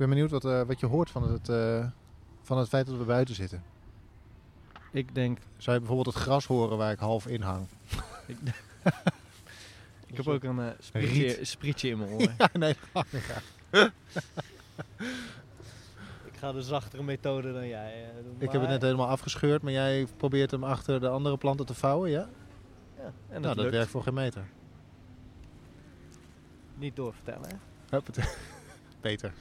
ben benieuwd wat, eh, wat je hoort van het, eh, van het feit dat we buiten zitten. Ik denk... Zou je bijvoorbeeld het gras horen waar ik half in hang? Ik, ik heb ook een eh, sprietje, Riet. sprietje in mijn oor. ja, nee, dat. Ik ga de zachtere methode dan jij doen. Ik heb het net helemaal afgescheurd, maar jij probeert hem achter de andere planten te vouwen, ja? Ja, en nou, dat dat lukt. werkt voor geen meter. Niet doorvertellen, hè? Peter.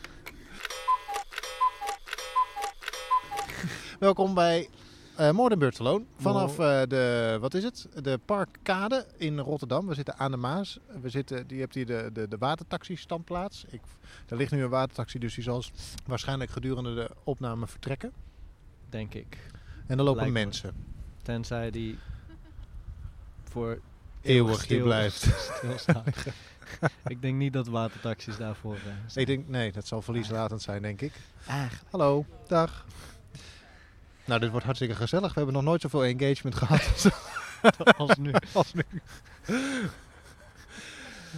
Welkom bij Alone. Vanaf eh, de, wat is het? De Parkkade in Rotterdam. We zitten aan de Maas. We zitten, je hebt hier de, de, de watertaxi-standplaats. Ik, er ligt nu een watertaxi, dus die zal waarschijnlijk gedurende de opname vertrekken. Denk ik. En er lopen Lijkt me. mensen. Tenzij die voor Eeuwig hier blijft. stilstaan. ik denk niet dat watertaxis daarvoor eh, zijn. Ik denk, nee, dat zal verlieslatend zijn, denk ik. Eigenlijk. Hallo, dag. Nou, dit wordt hartstikke gezellig. We hebben nog nooit zoveel engagement gehad Als nu. als nu.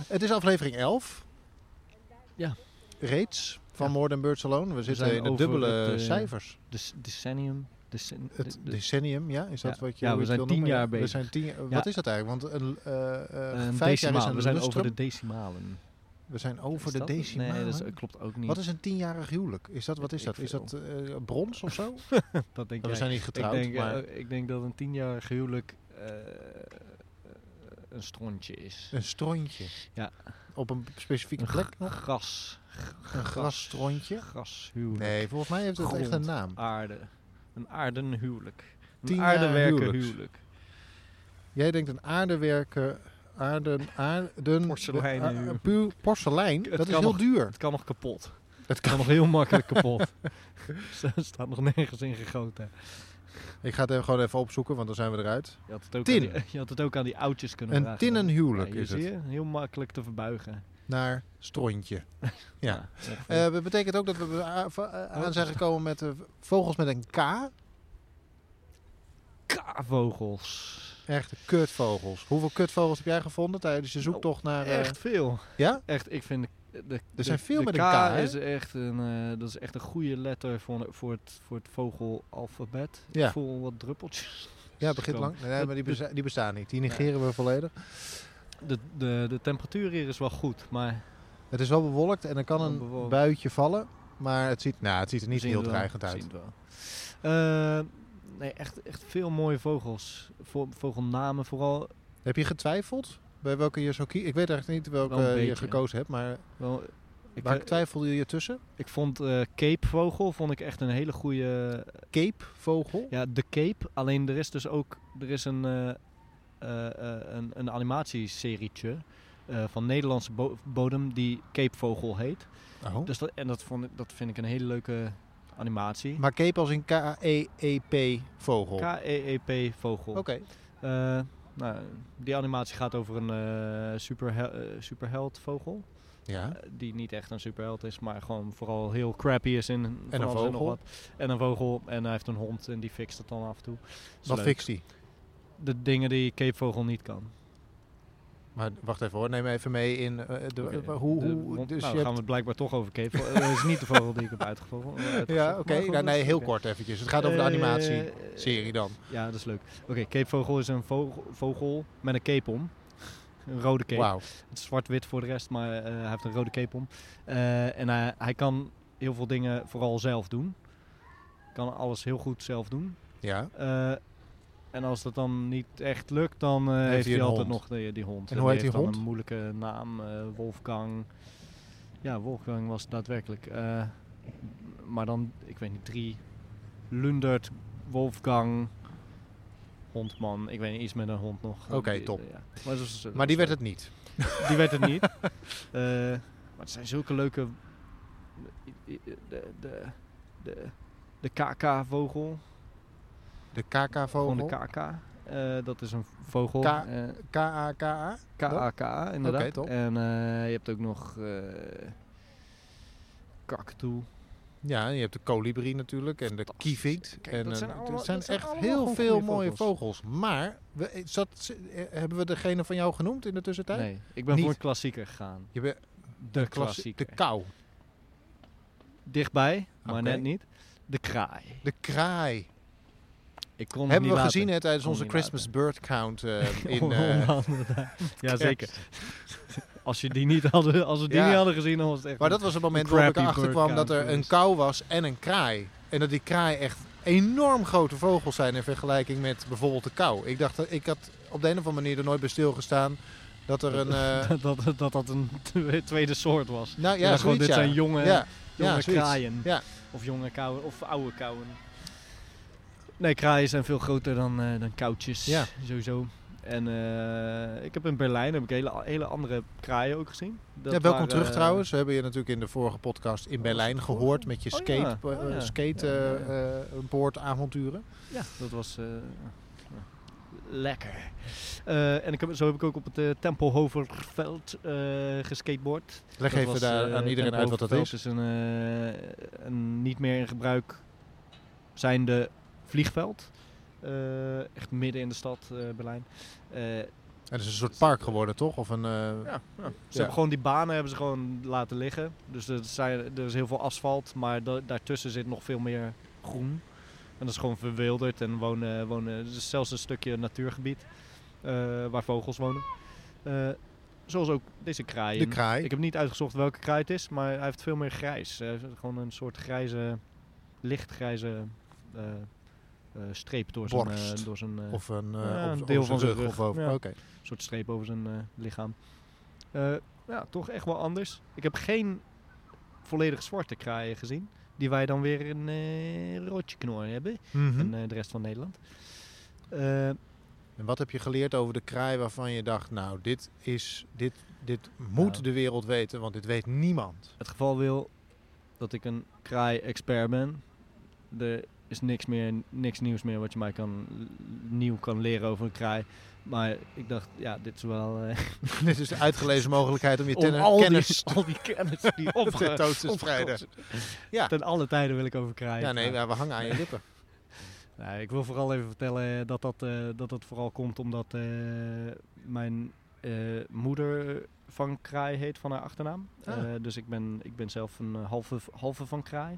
Het is aflevering 11. Ja. Reeds van Ja. More Birds Alone. We zitten in de dubbele het, eh, cijfers. Dus decennium. Decen, Het de- de- decennium, ja? Is dat Ja. wat je Ja, we zijn tien jaar We bezig. zijn tien, Wat is dat eigenlijk? Want een, eh, eh, een vijf jaar is een We zijn over de decimalen. We zijn over de decimalen. Nee, dat is- klopt ook niet. Wat is een tienjarig huwelijk? Is dat, wat is dat? ik Is dat eh, brons of zo? dat denk we jij. zijn niet ik, getrouwd, denk, maar eh, ik denk dat een tienjarig huwelijk eh, een strontje is. een strontje. Ja. Op een specifieke Een plek g- nog? Gras. Een grasstrontje? Grashuwelijk. Nee, volgens mij heeft het echt een naam. Aarde. Een aardenhuwelijk. Een Tien jaar aardewerken huwelijks. huwelijk. Jij denkt een aardewerken, aarden, aarden... Huur. puur porselein, Het dat is heel nog- duur. Het kan nog kapot. Het kan. nog heel makkelijk kapot. Er staat nog nergens in gegoten. Ik ga het even gewoon even opzoeken, want dan zijn we eruit. Je had het ook, Tin. Aan, die, je had het ook aan die oudjes kunnen Een vragen. tinnen huwelijk Ja, is het. je? Heel makkelijk te verbuigen. Naar strontje. Ja. ongeveer. Eh, dat betekent ook dat we aan zijn gekomen met de vogels met een K. K-vogels. Echte kutvogels. Hoeveel kutvogels heb jij gevonden tijdens je zoektocht naar... eh, Echt veel. ja? Echt, ik vind de, de, Er zijn de- veel de met K een K, hè? is echt een, eh, dat is echt een goede letter voor, voor, het, voor het vogelalfabet. Ja. Ik voel wat druppeltjes. Ja, het begint lang. Nee, maar die, De- besta- die bestaan niet. Die negeren we volledig. De, de, de temperatuur hier is wel goed, maar Het is wel bewolkt en er kan een bewolkt. buitje vallen. Maar het ziet, nou, het ziet er niet heel dreigend uit. het wel. Eh, nee, echt, echt veel mooie vogels. Vo- vogelnamen vooral. Heb je getwijfeld bij welke je zou kiezen? Ik weet eigenlijk niet welke Wel je gekozen hebt, maar Wel, ik, waar eh, twijfelde je tussen? ik vond eh Cape-vogel vond ik echt een hele goede Cape vogel? Ja, de Cape. Alleen er is dus ook er is een, eh, eh, een, een animatieserietje van Nederlandse bo- bodem die Capevogel heet. Oh. Dus dat, en dat, vond ik, dat vind ik een hele leuke animatie. Maar Cape als in K-E-E-P vogel. K-E-E-P vogel. Oké. Eh, nou, die animatie gaat over een eh superhel, eh, superheldvogel. Ja. Die niet echt een superheld is, maar gewoon vooral heel crappy is in van een alles en nog vogel. wat. En een vogel. En hij heeft een hond en die fixt het dan af en toe. Is Wat leuk. fixt die? De dingen die Capevogel niet kan. Maar wacht even hoor, neem even mee in eh, de, eh, hoe, de hoe dus nou, je dan gaan we het blijkbaar toch over Cape. Dat is niet de vogel die ik heb uitgevonden. eh, Ja, oké. nee, heel kort eventjes. Het gaat over de animatieserie dan. Ja, dat is leuk. Oké, Capevogel is een vogel, vogel met een cape om. Een rode cape. Wauw. Het is zwart-wit voor de rest, maar hij heeft een rode cape om. En hij, hij kan heel veel dingen vooral zelf doen. Kan alles heel goed zelf doen. Ja. En als dat dan niet echt lukt, dan eh, heeft, hij altijd hond. nog die, die hond. En hoe heet die hond? een moeilijke naam, eh, Wolfgang. Ja, Wolfgang was daadwerkelijk. Eh, maar dan, ik weet niet, drie. Lundert, Wolfgang, Hondman. Ik weet niet, iets met een hond nog. Oké, top. ja. Maar, Maar die werd het niet. Die werd het niet. Maar het zijn zulke leuke... De, de, de, de, de KK-vogel. De Gewoon KK-vogel. de KK. Eh, dat is een vogel. K- Eh, K-A-K-A? KAK, inderdaad. En eh, je hebt ook nog kakatoe. Ja, je hebt de kolibrie natuurlijk en de kievit. En dat zijn dat echt heel veel mooie vogels. vogels. Maar, we, zat, hebben we degene van jou genoemd in de tussentijd? Nee, ik ben Niet. voor een klassieker gegaan. Je bent De klassie- klassieker. de kou. dichtbij, maar net niet. De kraai. De kraai. Ik kon het Hebben we laten. gezien hè, tijdens onze Christmas bird count eh, in... Daar. ja, zeker. Als, je die niet hadden, als we die Ja. niet hadden gezien, dan was het echt... maar dat was het moment waarop ik erachter kwam dat er een kou was en een kraai. En dat die kraai echt enorm grote vogels zijn in vergelijking met bijvoorbeeld de kou. Ik dacht, dat- ik had op de een of andere manier er nooit bij stilgestaan dat er een... eh, dat, dat, dat dat een twe- tweede soort was. nou Ja, ja, gewoon, zoiets, dit ja. zijn jonge, Ja, jonge ja, kraaien. Ja. Of jonge kauwen, of oude kauwen. Nee, kraaien zijn veel groter dan, eh, dan koutjes. Ja. Sowieso. En eh, ik heb in Berlijn heb ik hele, hele andere kraaien ook gezien. Dat ja, welkom terug eh, trouwens. We hebben je natuurlijk in de vorige podcast in was Berlijn het gehoord met je Oh, skate, ja. Oh, ja. skate Ja, ja, dat was lekker. En ik heb, zo heb ik ook op het eh Tempelhoverveld eh geskateboard. Leg Dat even was, daar aan iedereen uit wat dat is. is een, een niet meer in gebruik zijnde vliegveld. Eh, echt midden in de stad eh, Berlijn. Eh, En het is een soort park geworden, toch? Of een, ja, ja. Ze Ja. hebben gewoon die banen hebben ze gewoon laten liggen. Dus er, zijn, er is heel veel asfalt, maar da- daartussen zit nog veel meer groen. En dat is gewoon verwilderd en wonen, wonen is zelfs een stukje natuurgebied waar vogels wonen. Zoals ook deze kraaien. de kraai. Ik heb niet uitgezocht welke kraai het is, maar hij heeft veel meer grijs. Hij heeft gewoon een soort grijze, lichtgrijze streep door zijn, eh, door zijn eh, Of een, eh, Ja, een deel van zijn rug. rug. Of over. Ja. Oké. soort streep over zijn eh, lichaam. Eh, ja, toch echt wel anders. Ik heb geen volledig zwarte kraaien gezien. Die wij dan weer in eh roodje knor hebben. Mhm. En eh, de rest van Nederland. Eh, En wat heb je geleerd over de kraai waarvan je dacht, nou, dit, is, dit, dit moet Nou. de wereld weten, want dit weet niemand. het geval wil dat ik een kraai-expert ben. Er is niks, meer, niks nieuws meer wat je mij kan, nieuw kan leren over een kraai. Maar ik dacht, ja, dit is wel... eh, dit is de uitgelezen mogelijkheid om je om ten- al kennis die, al die kennis die opge, tentoon te spreiden. Ja. Ten alle tijden wil ik over kraaien. Ja, nee, ja, we hangen aan je lippen. Nee, ik wil vooral even vertellen eh, dat dat, eh, dat, dat vooral komt omdat mijn moeder van Kraai heet van haar achternaam. Ah. Dus ik ben, ik ben zelf een halve, halve van Kraai.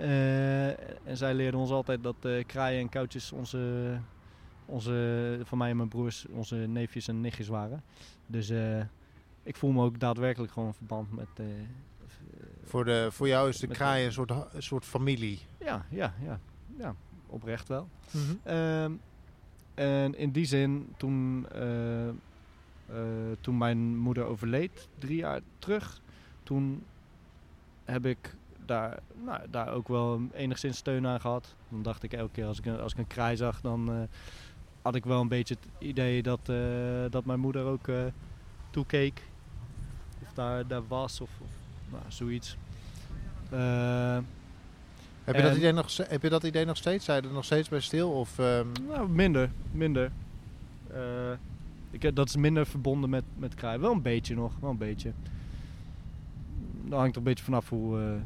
Eh, en zij leerde ons altijd dat eh kraaien en koutjes onze, onze, van mij en mijn broers, onze neefjes en nichtjes waren. Dus eh, ik voel me ook daadwerkelijk gewoon verband met... eh, Voor, de, voor jou is de kraai een soort, een soort familie. ja, ja, ja, ja, oprecht wel. Mhm. Ehm, en in die zin, toen, eh, eh, toen mijn moeder overleed, drie jaar terug, toen heb ik daar, nou, daar ook wel enigszins steun aan gehad. Dan dacht ik elke keer als ik, een- als ik een kraai zag, dan eh, had ik wel een beetje het idee dat, eh, dat mijn moeder ook eh, toekeek. Of daar, daar was, of, of nou, zoiets. Heb, je dat idee nog, heb je dat idee nog steeds? Zijn er nog steeds bij stil? Of, ehm, Nou, minder. Minder. Ik, dat is minder verbonden met, met kraai. Wel een beetje nog. Wel een beetje. Dat hangt er een beetje vanaf hoe...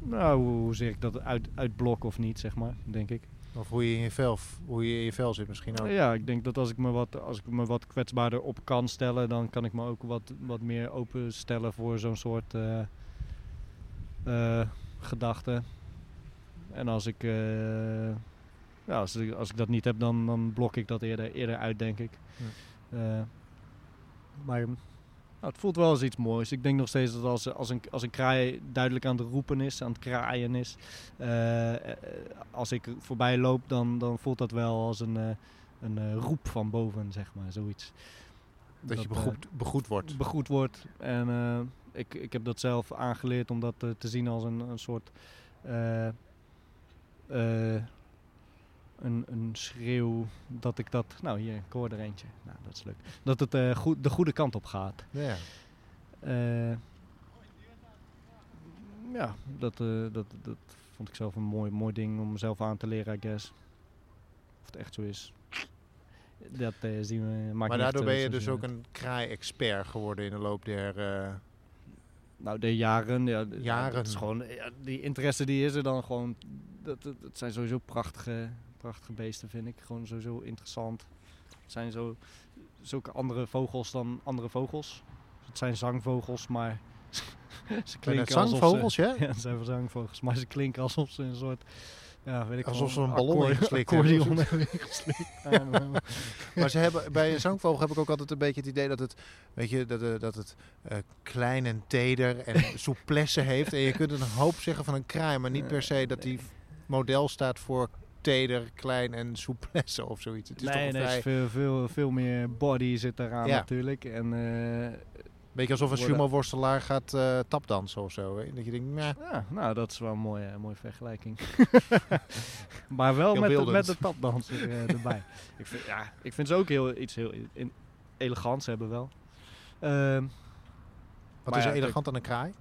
nou, hoe- hoezeer ik dat uit, uitblok of niet, zeg maar. Denk ik. of hoe je in je vel, hoe je in je vel zit misschien ook. Ja, ik denk dat als ik me wat, als ik me wat kwetsbaarder op kan stellen... dan kan ik me ook wat, wat meer openstellen voor zo'n soort eh eh, gedachten. En als ik, eh, ja, als, ik, als ik dat niet heb, dan, dan blok ik dat eerder, eerder uit, denk ik. Eh, maar nou, het voelt wel als iets moois. Ik denk nog steeds dat als, als, een, als een kraai duidelijk aan het roepen is, aan het kraaien is, eh, eh, als ik voorbij loop, dan, dan voelt dat wel als een, eh, een roep van boven, zeg maar, zoiets. dat je begroet, begroet wordt. begroet wordt. En ik, ik heb dat zelf aangeleerd om dat te zien als een, een soort. Een, een schreeuw dat ik dat. Nou, hier, ik hoor er eentje. Nou, dat is leuk. Dat het eh, goed, de goede kant op gaat. Ja. Eh, ja, dat, eh, dat, dat vond ik zelf een mooi, mooi ding om mezelf aan te leren, I guess. Of het echt zo is. Dat zien we. Maar daardoor ben je dus ook een kraai-expert geworden in de loop der... Nou, de jaren. Ja, Jaren. Dat is gewoon, ja, die interesse die is er dan gewoon. Dat, dat, dat zijn sowieso prachtige, prachtige beesten, vind ik. Gewoon sowieso interessant. Het zijn zo, zulke andere vogels dan andere vogels. Het zijn zangvogels, maar ze klinken alsof zangvogels, ze, ja? Ja, het zijn wel zangvogels, maar ze klinken alsof ze een soort... Ja, weet ik Alsof ze een ballon ingeslikt hebben. hebben ingeslikt. Maar ze hebben, bij een zangvogel heb ik ook altijd een beetje het idee dat het, weet je, dat, eh, dat het eh, klein en teder en souplesse heeft. En je kunt een hoop zeggen van een kraai, maar niet per se dat die model staat voor teder, klein en souplesse of zoiets. Het is nee, toch nee, is veel, veel, veel meer body zit eraan Ja. natuurlijk. En eh, beetje alsof een sumo-worstelaar gaat eh, tapdansen of zo. Hè? Dat je denkt, ja, nou, dat is wel een mooie, mooie vergelijking. maar wel Heel met, met de tapdanser eh, erbij. ik, vind, ja, ik vind ze ook heel, iets heel in, elegants hebben wel. Ehm, wat Maar is ja, er elegant aan een kraai?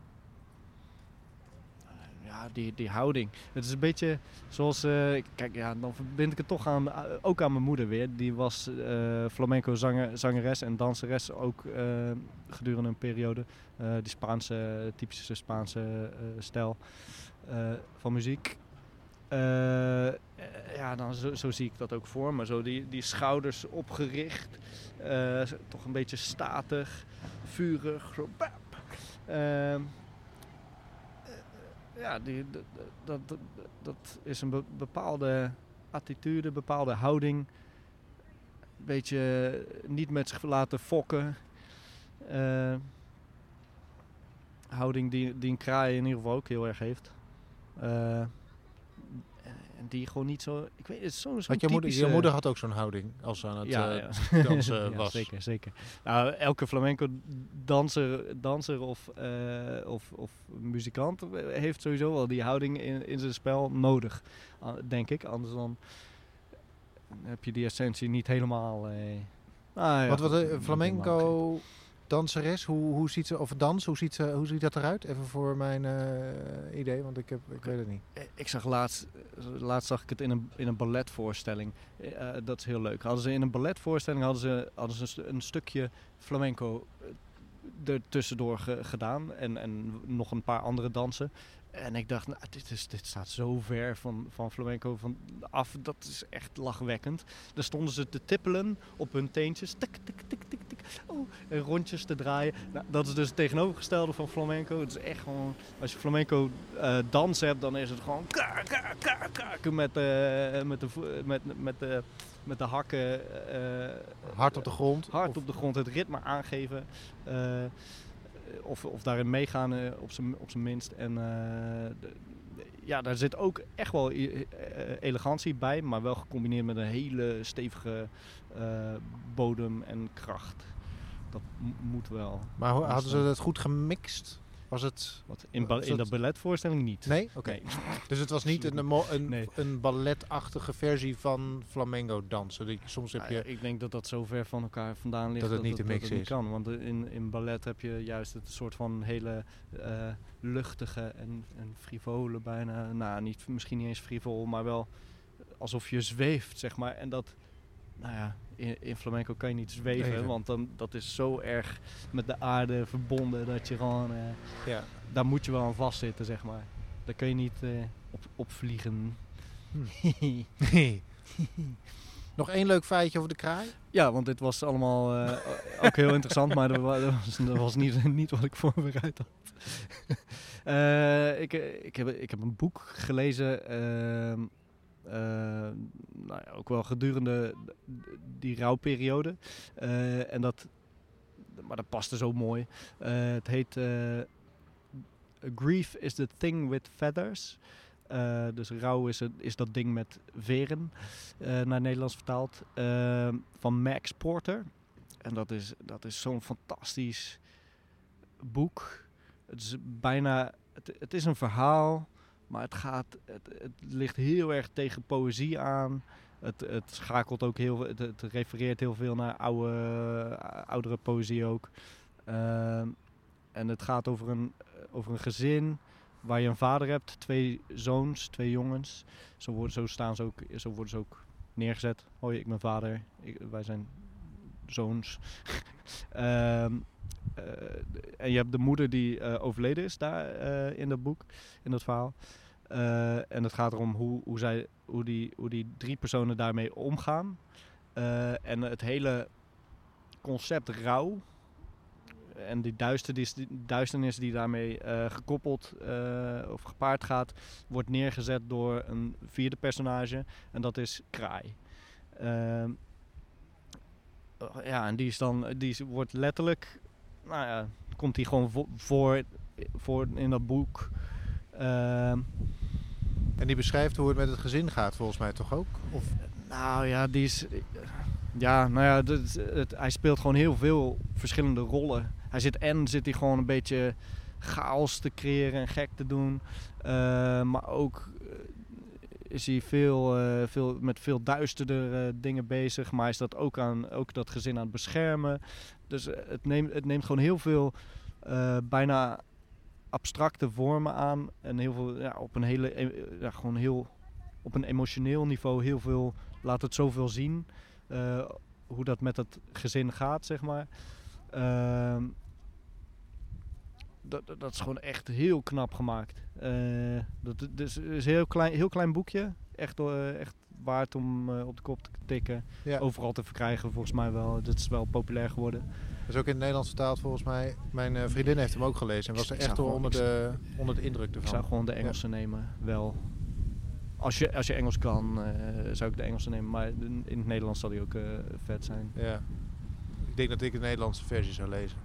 Ja, die, die houding. Het is een beetje zoals... eh, kijk, ja, dan verbind ik het toch aan, ook aan mijn moeder weer. Die was eh, flamenco zanger, zangeres en danseres ook eh, gedurende een periode. Die Spaanse, typische Spaanse stijl van muziek. Ja, dan zo, zo zie ik dat ook voor me. Zo die, die schouders opgericht. toch een beetje statig, vurig. Ja, die, dat, dat, is een be- bepaalde attitude, bepaalde houding. Een beetje niet met zich laten fokken. Eh, houding die, die een kraai in ieder geval ook heel erg heeft. Eh, en die gewoon niet zo... Ik weet, het zo, zo'n je, moeder, je moeder had ook zo'n houding als ze aan het ja, eh, dansen Ja, was. Zeker, zeker. Nou, elke flamenco danser, danser of, eh, of, of muzikant heeft sowieso wel die houding in, in zijn spel nodig, denk ik. Anders dan heb je die essentie niet helemaal... Eh, ah, ja, Wat, wat flamenco danseres, hoe, hoe ziet ze, of dans, hoe ziet, ze, hoe ziet dat eruit? Even voor mijn eh, idee, want ik, heb, ik weet het niet. Eh, Ik zag laatst, laatst zag ik het in een, in een balletvoorstelling. Eh, dat is heel leuk. Hadden ze in een balletvoorstelling hadden ze, hadden ze een stu- een stukje flamenco er tussendoor ge- gedaan. En, en nog een paar andere dansen. En ik dacht, nou, dit, is, dit staat zo ver van, van flamenco van af. Dat is echt lachwekkend. Daar stonden ze te tippelen op hun teentjes. Tik, tik, tik, tik, tik. Oh, en rondjes te draaien. Nou, dat is dus het tegenovergestelde van flamenco. Het is echt gewoon... Als je flamenco eh dans hebt, dan is het gewoon... Met, eh, met, de, vo- met, met, de, met de hakken... eh, Hard op de grond. hard Of- op de grond het ritme aangeven. eh, of, of daarin meegaan eh, op zijn op zijn minst. En de- ja, daar zit ook echt wel elegantie bij, maar wel gecombineerd met een hele stevige bodem en kracht. Dat moet wel. Maar Dus, hadden ze het goed gemixt? Was het... Wat in, ba- in dat- de balletvoorstelling niet. Nee? Oké. Nee. Dus het was niet een, een, Nee. een balletachtige versie van flamenco dansen. Soms heb Nou ja, je... ik denk dat dat zo ver van elkaar vandaan ligt Dat het niet dat mixen niet is. kan. Want in, in ballet heb je juist het soort van hele eh, luchtige en, en frivole bijna. Nou, niet, misschien niet eens frivol, maar wel alsof je zweeft, zeg maar. En dat, nou ja, in, in flamenco kan je niet zweven, want dan, dat is zo erg met de aarde verbonden dat je gewoon... eh, Ja. daar moet je wel aan vastzitten, zeg maar. Daar kun je niet eh, op, opvliegen. Nog één leuk feitje over de kraai. Ja, want dit was allemaal eh, ook heel interessant, maar dat wa- dat was, dat was niet, niet wat ik voorbereid had. Ik, ik, heb, ik heb een boek gelezen, eh, nou ja, ook wel gedurende die rouwperiode. Eh, en dat, maar dat paste zo mooi. Eh, het heet Grief is the thing with feathers. Dus rouw is, het, is dat ding met veren, naar Nederlands vertaald, van Max Porter. En dat is, dat is zo'n fantastisch boek. Het is bijna, het is een verhaal, maar het, gaat, het, het ligt heel erg tegen poëzie aan. Het, het schakelt ook heel, het, het refereert heel veel naar oude, oudere poëzie ook. Ehm, en het gaat over een, over een gezin waar je een vader hebt, twee zoons, twee jongens. Zo worden, zo staan ze ook, zo worden ze ook neergezet. Hoi, ik ben vader, ik, wij zijn zoons. Ehm, eh, en je hebt de moeder die eh, overleden is daar eh, in dat boek, in dat verhaal. Eh, en het gaat erom hoe, hoe, zij, hoe, die, hoe die drie personen daarmee omgaan. Eh, en het hele concept rouw en die duisternis die, duisternis die daarmee eh, gekoppeld eh, of gepaard gaat, wordt neergezet door een vierde personage. En dat is Kraai. Ehm, eh, ja, en die, is dan, die wordt letterlijk, nou ja, komt hij gewoon vo- voor, voor in dat boek. Ehm, En die beschrijft hoe het met het gezin gaat, volgens mij toch ook? Of, Nou ja, die is. Ja, nou ja, het, hij speelt gewoon heel veel verschillende rollen. Hij zit en zit hij gewoon een beetje chaos te creëren en gek te doen. Eh, maar ook is hij veel, eh, veel, met veel duisterder eh, dingen bezig. Maar is dat ook, aan, ook dat gezin aan het beschermen. Dus eh, het, neemt, het neemt gewoon heel veel bijna abstracte vormen aan. En heel veel ja, op een hele, ja, gewoon heel op een emotioneel niveau heel veel, laat het zoveel zien. hoe dat met het gezin gaat, zeg maar. Dat, dat- is gewoon echt heel knap gemaakt. Eh, dat, dat is, een heel klein, heel klein boekje. Echt, eh, echt waard om eh, op de kop te tikken. ja. Overal te verkrijgen, volgens mij wel. Dat is wel populair geworden. Dat is ook in het Nederlands vertaald volgens mij. Mijn vriendin heeft hem ook gelezen en was er Ik echt door onder de, onder de indruk Ik ervan. zou gewoon de Engelse nemen, wel. Als je, als je Engels kan, zou ik de Engelse nemen. Maar in in het Nederlands zal die ook vet zijn. Ja. Ik denk dat ik de Nederlandse versie zou lezen.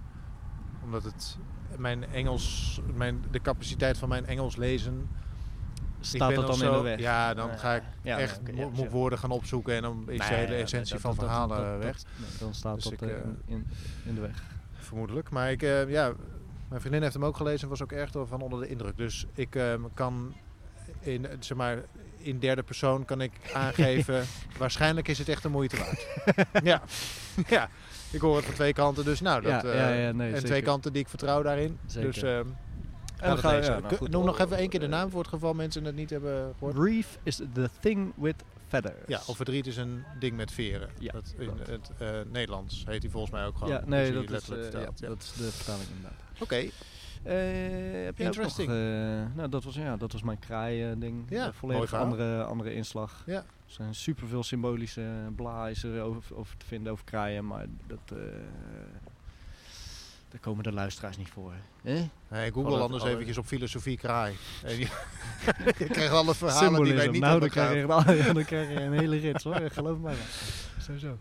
Omdat het mijn Engels, mijn, de capaciteit van mijn Engels lezen. Staat dat dan nog in zo- de weg? Ja, dan Eh, ga ik ja, echt mo- moet ja. woorden gaan opzoeken en dan is de hele essentie dat- van dat- verhalen dat- weg. nee, dan staat Dus dat ik, eh, eh, in, in de weg. Vermoedelijk. Maar ik, eh, ja, mijn vriendin heeft hem ook gelezen en was ook erg door van onder de indruk. Dus ik eh, kan in, zeg maar, in derde persoon kan ik aangeven, waarschijnlijk is het echt de moeite waard. ja. ja, ik hoor het van twee kanten. Dus nou, dat, Ja, eh, ja, ja, nee, en zeker. twee kanten die ik vertrouw daarin. Zeker. Dus ehm En gaan- ja, nou. Noem nog even één keer de naam voor het geval mensen het niet hebben gehoord. Reef is the thing with feathers. Ja, of verdriet is een ding met veren. Ja, dat in dat. het eh, Nederlands heet hij volgens mij ook gewoon. Ja, nee, dat is, letterlijk eh, ja, dat is de vertaling inderdaad. Oké, Eh, heb jij ook nog, Interesting. eh, nou, dat was, ja, dat was mijn kraai-ding. Ja, mooi volledig andere, andere inslag. Ja. Er zijn superveel symbolische bla is er over, over te vinden over kraaien, maar dat, eh, daar komen de luisteraars niet voor. hè? Nee, Google anders alle- eventjes op filosofie kraai. En je, je krijgt alle verhalen die wij niet nou, dan hebben krijg, je, dan krijg je een hele rits hoor, geloof mij maar. Sowieso.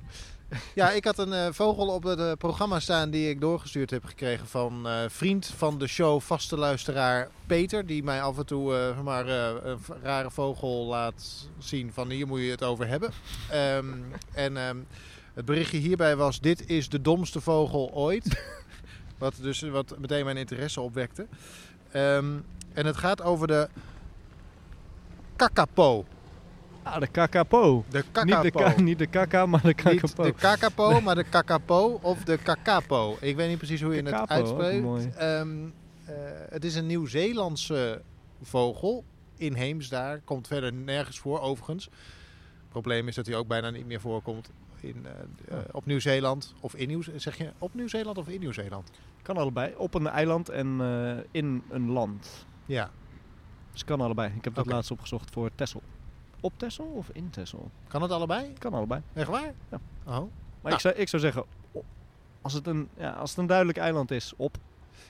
Ja, ik had een eh, vogel op het eh, programma staan die ik doorgestuurd heb gekregen van eh, vriend van de show, vaste luisteraar Peter. Die mij af en toe maar, een rare vogel laat zien van hier moet je het over hebben. Ehm, en ehm, het berichtje hierbij was dit is de domste vogel ooit. wat dus wat meteen mijn interesse opwekte. Ehm, en het gaat over de kakapo. Ah, de kakapo. De Niet kakapo. de, ka, niet de kaka, maar de Niet kakapo. de kakapo, maar de kakapo of de kakapo. Ik weet niet precies hoe je het uitspreekt. Ehm, eh, het is een Nieuw-Zeelandse vogel. Inheems daar. Komt verder nergens voor, overigens. Het probleem is dat hij ook bijna niet meer voorkomt in, eh, eh, op Nieuw-Zeeland. Of in Nieuw Zeg je op Nieuw-Zeeland of in Nieuw-Zeeland? Kan allebei. Op een eiland en in een land. Ja. Dus kan allebei. Ik heb dat laatst opgezocht voor Texel. Op Texel of in Texel? Kan het allebei? Kan allebei. Echt waar? Ja. Oh. Maar Nou. ik, zou, ik zou zeggen, als het, een, ja, als het een duidelijk eiland is, op.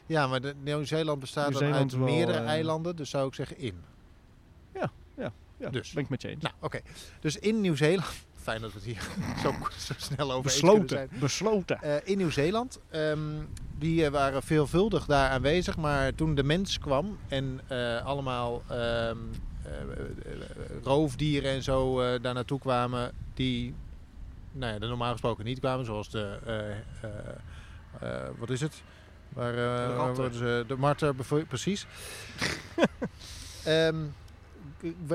Ja, maar de- Nieuw-Zeeland bestaat uit meerdere eh, eiland. Dus zou ik zeggen in. Ja, Dus. ben ik met je eens. Nou, oké. Dus in Nieuw-Zeeland. Fijn dat we het hier zo, zo snel over kunnen zijn. besloten. Besloten. Eh, in Nieuw-Zeeland. ehm, die eh, waren veelvuldig daar aanwezig. Maar toen de mens kwam en allemaal ehm, eh, eh, roofdieren en zo eh, daar naartoe kwamen. Die nou ja, er normaal gesproken niet kwamen. Zoals de... eh, eh, eh, wat is het? Waar, eh, ratten. worden ze, de marter, precies. Ehm,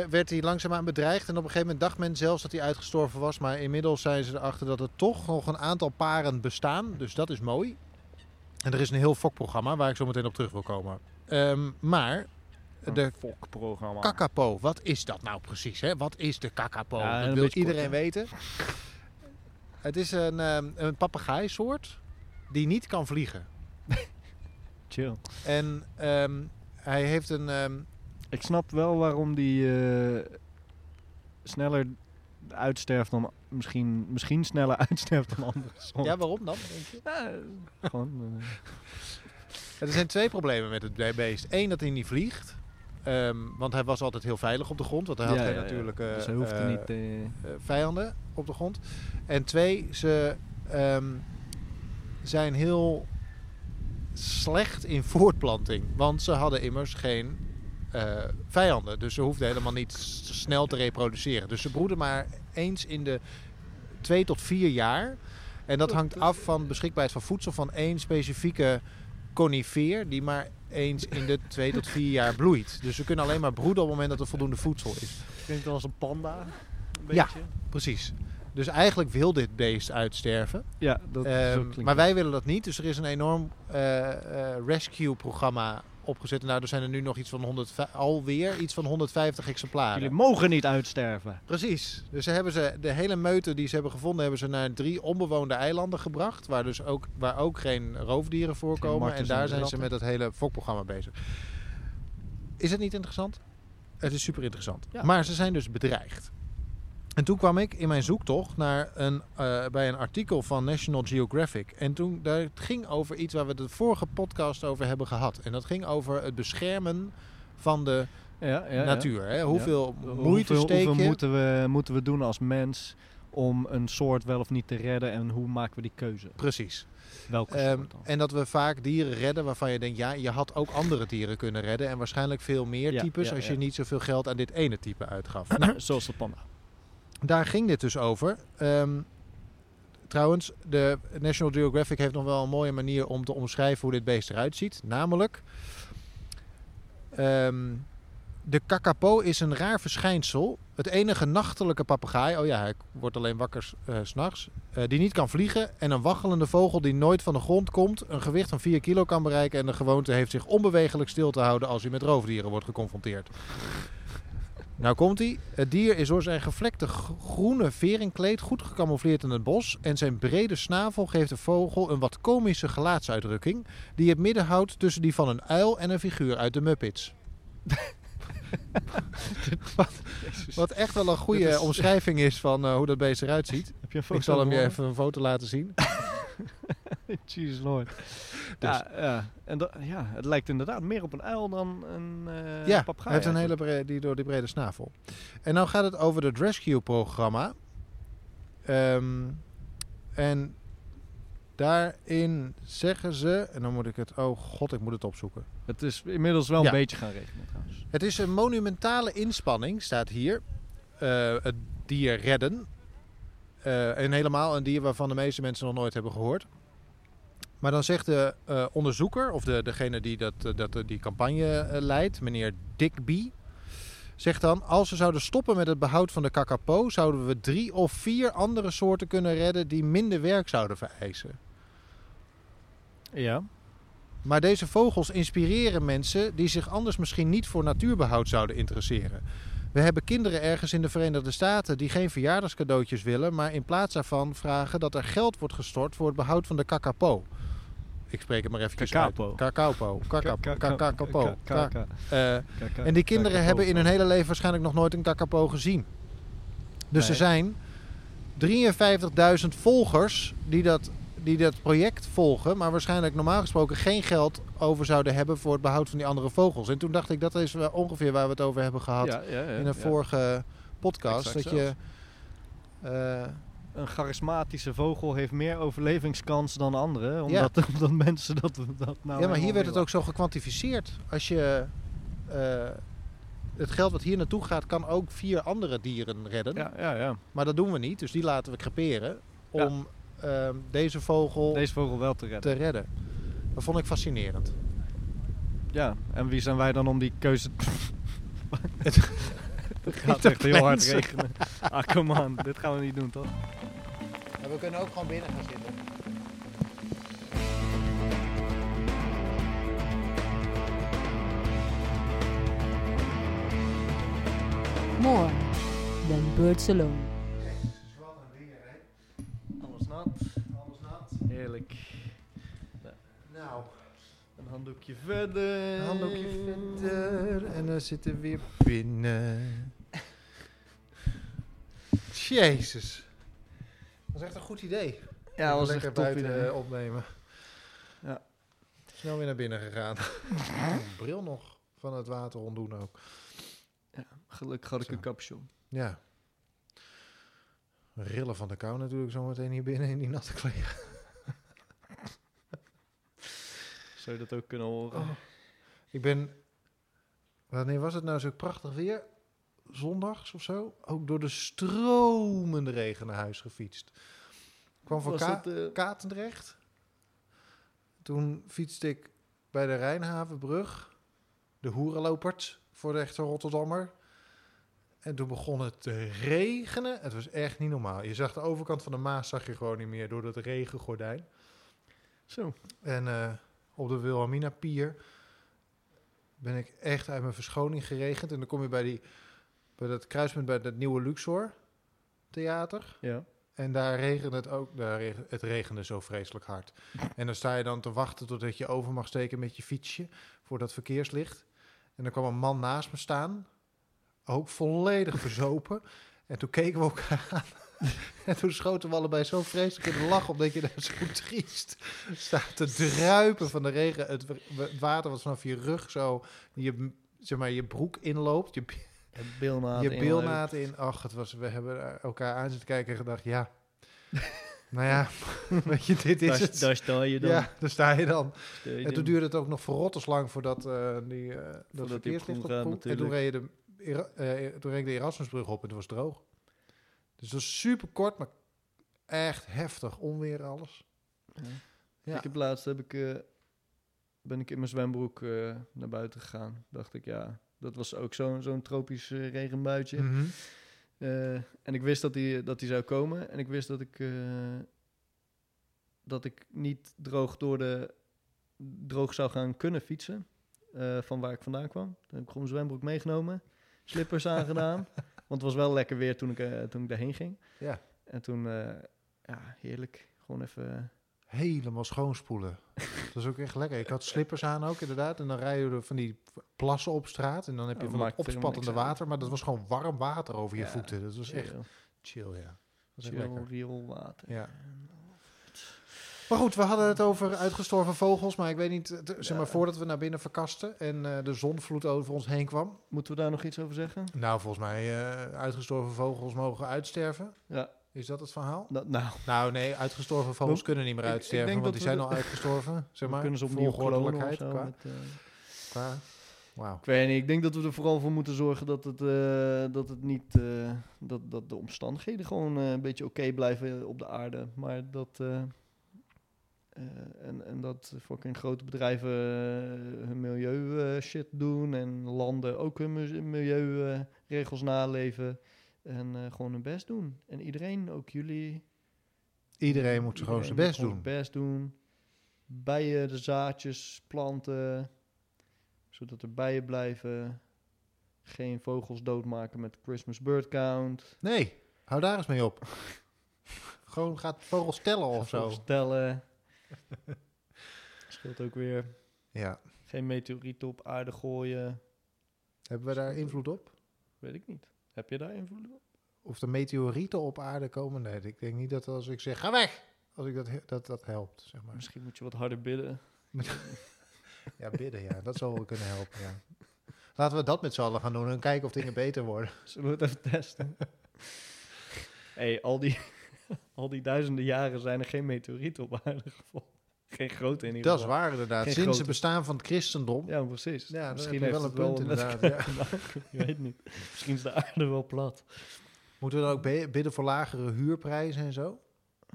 werd hij langzaamaan bedreigd. En op een gegeven moment dacht men zelfs dat hij uitgestorven was. Maar inmiddels zijn ze erachter dat er toch nog een aantal paren bestaan. Dus dat is mooi. En er is een heel fokprogramma waar ik zo meteen op terug wil komen. Ehm, maar de fokprogramma. kakapo, wat is dat nou precies? Hè? Wat is de kakapo? Ja, dat wil iedereen kort, weten. Het is een, ehm, een papegaaisoort die niet kan vliegen. Chill. En ehm, hij heeft een... ehm, Ik snap wel waarom die eh, sneller uitsterft dan misschien, misschien sneller uitsterft dan andere soorten. Ja, waarom dan, denk je? Ja, gewoon, eh, Er zijn twee problemen met het be- beest. Eén, dat hij niet vliegt. Ehm, want hij was altijd heel veilig op de grond. Want hij had ja, geen ja, ja. natuurlijk Dus hij er eh, niet... eh, eh, vijanden op de grond. En twee, ze ehm, zijn heel slecht in voortplanting. Want ze hadden immers geen vijanden. Dus ze hoefden helemaal niet snel te reproduceren. Dus ze broeden maar eens in de twee tot vier jaar. En dat hangt af van beschikbaarheid van voedsel van één specifieke conifeer die maar eens in de twee tot vier jaar bloeit. Dus ze kunnen alleen maar broeden op het moment dat er voldoende voedsel is. Klinkt wel als een panda. Een Ja. beetje. Precies. Dus eigenlijk wil dit beest uitsterven. Ja, dat zo Ehm, klinkt maar wij willen dat niet. Dus er is een enorm eh, eh, rescue-programma opgezet. Nou, er zijn er nu nog iets van 100, alweer iets van 150 exemplaren. Jullie mogen niet uitsterven. Precies. Dus ze hebben ze, de hele meute die ze hebben gevonden, hebben ze naar drie onbewoonde eilanden gebracht. Waar, dus ook, waar ook geen roofdieren voorkomen. En daar en zijn ze met het hele fokprogramma bezig. Is het niet interessant? Het is super interessant. Ja. Maar ze zijn dus bedreigd. En toen kwam ik in mijn zoektocht naar een, eh, bij een artikel van National Geographic. En toen daar, ging over iets waar we de vorige podcast over hebben gehad. En dat ging over het beschermen van de Ja, ja, natuur. Hè? Hoeveel moeite hoeveel, steek hoeveel je? moeten, we, moeten we doen als mens om een soort wel of niet te redden en hoe maken we die keuze? Precies. Welke Ehm, en dat we vaak dieren redden waarvan je denkt, ja, je had ook andere dieren kunnen redden. En waarschijnlijk veel meer Ja, types ja, als ja. je niet zoveel geld aan dit ene type uitgaf. nou, Zoals de panda. Daar ging dit dus over. Ehm, trouwens, de National Geographic heeft nog wel een mooie manier om te omschrijven hoe dit beest eruit ziet. Namelijk, ehm, de kakapo is een raar verschijnsel. Het enige nachtelijke papegaai, oh ja, hij wordt alleen wakker 's s'nachts, eh, die niet kan vliegen. En een waggelende vogel die nooit van de grond komt, een gewicht van 4 kilo kan bereiken en de gewoonte heeft zich onbewegelijk stil te houden als hij met roofdieren wordt geconfronteerd. Nou komt hij. Het dier is door zijn gevlekte groene veringkleed goed gecamoufleerd in het bos. En zijn brede snavel geeft de vogel een wat komische gelaatsuitdrukking. Die het midden houdt tussen die van een uil en een figuur uit de Muppets. wat, wat echt wel een goede is- omschrijving is van eh, hoe dat beest eruit ziet. Heb je een foto Ik zal hem je even een foto laten zien. Jesus Lord. Dus- Ja, ja. En dat- ja, het lijkt inderdaad meer op een uil dan een eh ja, papegaai. hij heeft een hele brede, die door die brede snavel. En nou gaat het over het Rescue-programma. Ehm, en daarin zeggen ze... En dan moet ik het... Oh god, ik moet het opzoeken. Het is inmiddels wel Ja. een beetje gaan regenen trouwens. Het is een monumentale inspanning, staat hier. Eh, het dier redden. Eh, en helemaal een dier waarvan de meeste mensen nog nooit hebben gehoord. Maar dan zegt de eh, onderzoeker, of de, degene die dat, dat, die campagne leidt, meneer Digby, zegt dan: Als we zouden stoppen met het behoud van de kakapo, zouden we drie of vier andere soorten kunnen redden die minder werk zouden vereisen. Ja. Maar deze vogels inspireren mensen die zich anders misschien niet voor natuurbehoud zouden interesseren. We hebben kinderen ergens in de Verenigde Staten die geen verjaardagscadeautjes willen, maar in plaats daarvan vragen dat er geld wordt gestort voor het behoud van de kakapo. Ik spreek het maar even Kakapo. uit. Kakapo. Kakapo. Kakapo. Ka- Ka- ka- ka- En die kinderen hebben in hun hele leven waarschijnlijk nog nooit een kakapo gezien. Dus er zijn 53.000 volgers die dat, die dat project volgen, maar waarschijnlijk normaal gesproken geen geld over zouden hebben voor het behoud van die andere vogels. En toen dacht ik, dat is wel ongeveer waar we het over hebben gehad Ja, ja, ja, in een vorige podcast. Exact dat je, eh, Een charismatische vogel heeft meer overlevingskans dan anderen. Omdat, omdat mensen dat, dat nou ja, maar hier werd het ook zo gekwantificeerd. Als je eh, het geld wat hier naartoe gaat, kan ook vier andere dieren redden. Ja, ja, ja. Maar dat doen we niet, dus die laten we creperen om ehm, deze vogel Deze vogel wel te redden. te redden. Dat vond ik fascinerend. Ja, en wie zijn wij dan om die keuze... Het gaat echt heel hard regenen. Ah, come on. Dit gaan we niet doen, toch? we kunnen ook gewoon binnen gaan zitten. More than birds alone. Nou, Een handdoekje verder. een handdoekje verder en dan zitten we weer binnen. Jezus. Dat is echt een goed idee. Ja, was echt lekker top buiten idee. eh, opnemen. Ja. Snel weer naar binnen gegaan. Bril nog van het water ontdoen ook. Gelukkig had ik Zo. een capuchon. Ja. Rillen van de kou natuurlijk zometeen hier binnen in die natte kleren. Zou je dat ook kunnen horen? Oh. Ik ben... Wanneer was het nou zo prachtig weer? Zondags of zo? Ook door de stromende regen naar huis gefietst. Ik kwam van Ka eh, Katendrecht. Toen fietste ik bij de Rijnhavenbrug. De hoerenlopert voor de echte Rotterdammer. En toen begon het te regenen. Het was echt niet normaal. Je zag de overkant van de Maas zag je gewoon niet meer door dat regengordijn. Zo. En eh, op de Wilhelmina Pier ben ik echt uit mijn verschoning geregend. En dan kom je bij, die, bij dat kruispunt bij dat nieuwe Luxor Theater. Ja. En daar regende het ook. Daar regen, het regende zo vreselijk hard. En dan sta je dan te wachten totdat je over mag steken met je fietsje voor dat verkeerslicht. En dan kwam een man naast me staan, ook volledig verzopen. En toen keken we elkaar aan. En toen schoten we allebei zo vreselijk in de lach, omdat je daar zo triest staat te druipen van de regen. Het, wa- het water wat vanaf je rug zo, je, zeg maar, je broek inloopt, je, bilnaad. je bilnaad in. Ach, het was, we hebben elkaar aan zitten kijken en gedacht, ja. nou ja, weet je, dit is Daar, het. daar sta je dan. ja, daar sta je dan. Je En toen duurde het ook nog verrotters lang voordat eh, die, eh dat op verkeerslicht opkomt. En toen reed, je de, toen reed de Erasmusbrug op en het was droog. Dus dat was super kort, maar echt heftig. Onweer alles. Ja. Ja. Ik heb laatst heb ik, eh, ben ik in mijn zwembroek eh, naar buiten gegaan. Dacht ik, ja, dat was ook zo'n zo'n tropisch eh, regenbuitje. Mhm. En ik wist dat die, dat die zou komen. En ik wist dat ik, dat ik niet droog door de droog zou gaan kunnen fietsen. van waar ik vandaan kwam. Toen heb ik gewoon mijn zwembroek meegenomen. Slippers aangedaan. Want het was wel lekker weer toen ik, eh, toen ik daarheen ging. Ja. En toen, eh, ja, heerlijk. Gewoon even... Helemaal schoonspoelen. dat is ook echt lekker. Ik had slippers aan ook, inderdaad. En dan rij je er van die plassen op straat. En dan heb je van dat helemaal opspattende water. Maar dat was gewoon warm water over je voeten. Dat was echt chill. chill, ja. Dat Chill rioolwater. Ja. Maar goed, we hadden het over uitgestorven vogels. Maar ik weet niet, zeg maar, voordat we naar binnen verkasten en eh, de zonvloed over ons heen kwam. Moeten we daar nog iets over zeggen? Nou, volgens mij, eh, uitgestorven vogels mogen uitsterven. Ja, Is dat het verhaal? nou, nou Nou, nee, uitgestorven vogels We- kunnen niet meer ik- ik uitsterven, want die zijn al uitgestorven. Zeg maar, kunnen ze opnieuw klonen of volgordelijkheid zo. qua, met, eh, qua-. Ik weet niet, ik denk dat we er vooral voor moeten zorgen dat het, dat het niet, dat, dat de omstandigheden gewoon een beetje oké blijven op de aarde. Maar dat, eh, en, en dat fucking grote bedrijven eh, hun milieu eh, shit doen en landen ook hun milieuregels naleven. En gewoon hun best doen. En iedereen, ook jullie. Iedereen moet gewoon zijn best doen. best doen. Bijen, de zaadjes planten, zodat er bijen blijven. Geen vogels doodmaken met Christmas bird count. Nee, hou daar eens mee op. gewoon gaat vogels tellen of zo. Stellen. Scheelt ook weer. Ja. Geen meteorieten op aarde gooien. Hebben we daar invloed op? Weet ik niet. Heb je daar invloed op? Of de meteorieten op aarde komen? Nee, ik denk niet dat als ik zeg, ga weg! Als ik dat, dat, dat helpt, zeg maar. Misschien moet je wat harder bidden. Ja, bidden, ja. Dat zou wel kunnen helpen, ja. Laten we dat met z'n allen gaan doen en kijken of dingen beter worden. Zullen we het even testen? hey, al die, al die duizenden jaren zijn er geen meteorieten op aarde gevallen. Geen grote in ieder Dat is geval. waar, inderdaad. Geen Sinds grote. het bestaan van het christendom. Ja, precies. Ja, Misschien heeft wel een punt, inderdaad, maken. Je weet niet. Misschien is de aarde wel plat. Moeten we dan ook bidden voor lagere huurprijzen en zo?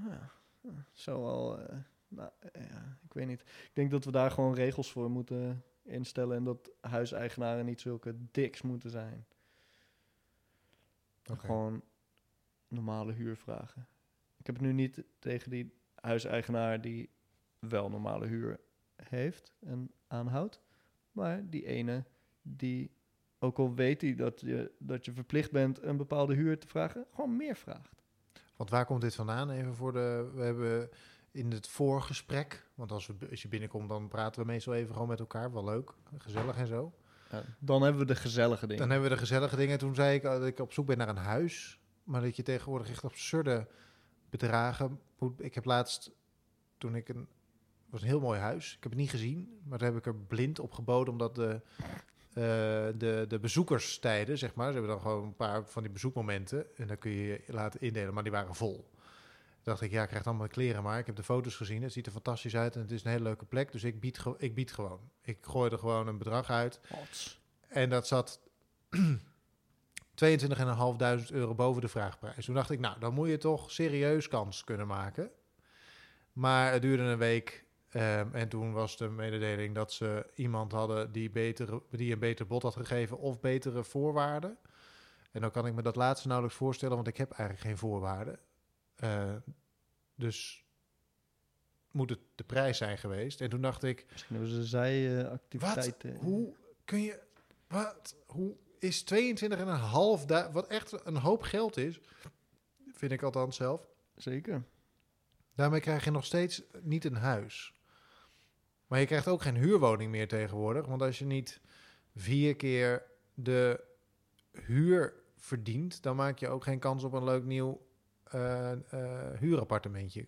Ja, ja, zou wel... eh, nou, eh, ja, ik weet niet. Ik denk dat we daar gewoon regels voor moeten instellen... en dat huiseigenaren niet zulke diks moeten zijn. Gewoon normale huur vragen. Ik heb het nu niet tegen die huiseigenaar die wel normale huur heeft en aanhoudt. Maar die ene die, ook al weet hij dat je, dat je verplicht bent een bepaalde huur te vragen, gewoon meer vraagt. Want waar komt dit vandaan? Even voor de... We hebben in het voorgesprek... Want als, we, als je binnenkomt, dan praten we meestal even gewoon met elkaar. Wel leuk, gezellig en zo. Ja, dan hebben we de gezellige dingen. Dan hebben we de gezellige dingen. Toen zei ik dat ik op zoek ben naar een huis. Maar dat je tegenwoordig echt absurde bedragen. Ik heb laatst, toen ik een... Het was een heel mooi huis. Ik heb het niet gezien, maar daar heb ik er blind op geboden... omdat de, eh, de, de bezoekerstijden, zeg maar... Ze hebben dan gewoon een paar van die bezoekmomenten... en dan kun je je laten indelen, maar die waren vol. Toen dacht ik, ja, ik krijg allemaal kleren maar. Ik heb de foto's gezien, het ziet er fantastisch uit... en het is een hele leuke plek, dus ik bied, ik bied gewoon. Ik gooi er gewoon een bedrag uit... En dat zat 22.500 euro boven de vraagprijs. Toen dacht ik, nou, dan moet je toch serieus kans kunnen maken. Maar het duurde een week. ehm, en toen was de mededeling dat ze iemand hadden die, betere, die een beter bod had gegeven of betere voorwaarden. En dan kan ik me dat laatste nauwelijks voorstellen, want ik heb eigenlijk geen voorwaarden. Eh, dus moet het de prijs zijn geweest. En toen dacht ik, Misschien hebben ze zijactiviteiten. hoe kun je. Wat? Hoe is 22,5 du- Wat echt een hoop geld is. Vind ik althans zelf. Zeker. Daarmee krijg je nog steeds niet een huis. Maar je krijgt ook geen huurwoning meer tegenwoordig. Want als je niet vier keer de huur verdient, dan maak je ook geen kans op een leuk nieuw eh, eh, huurappartementje.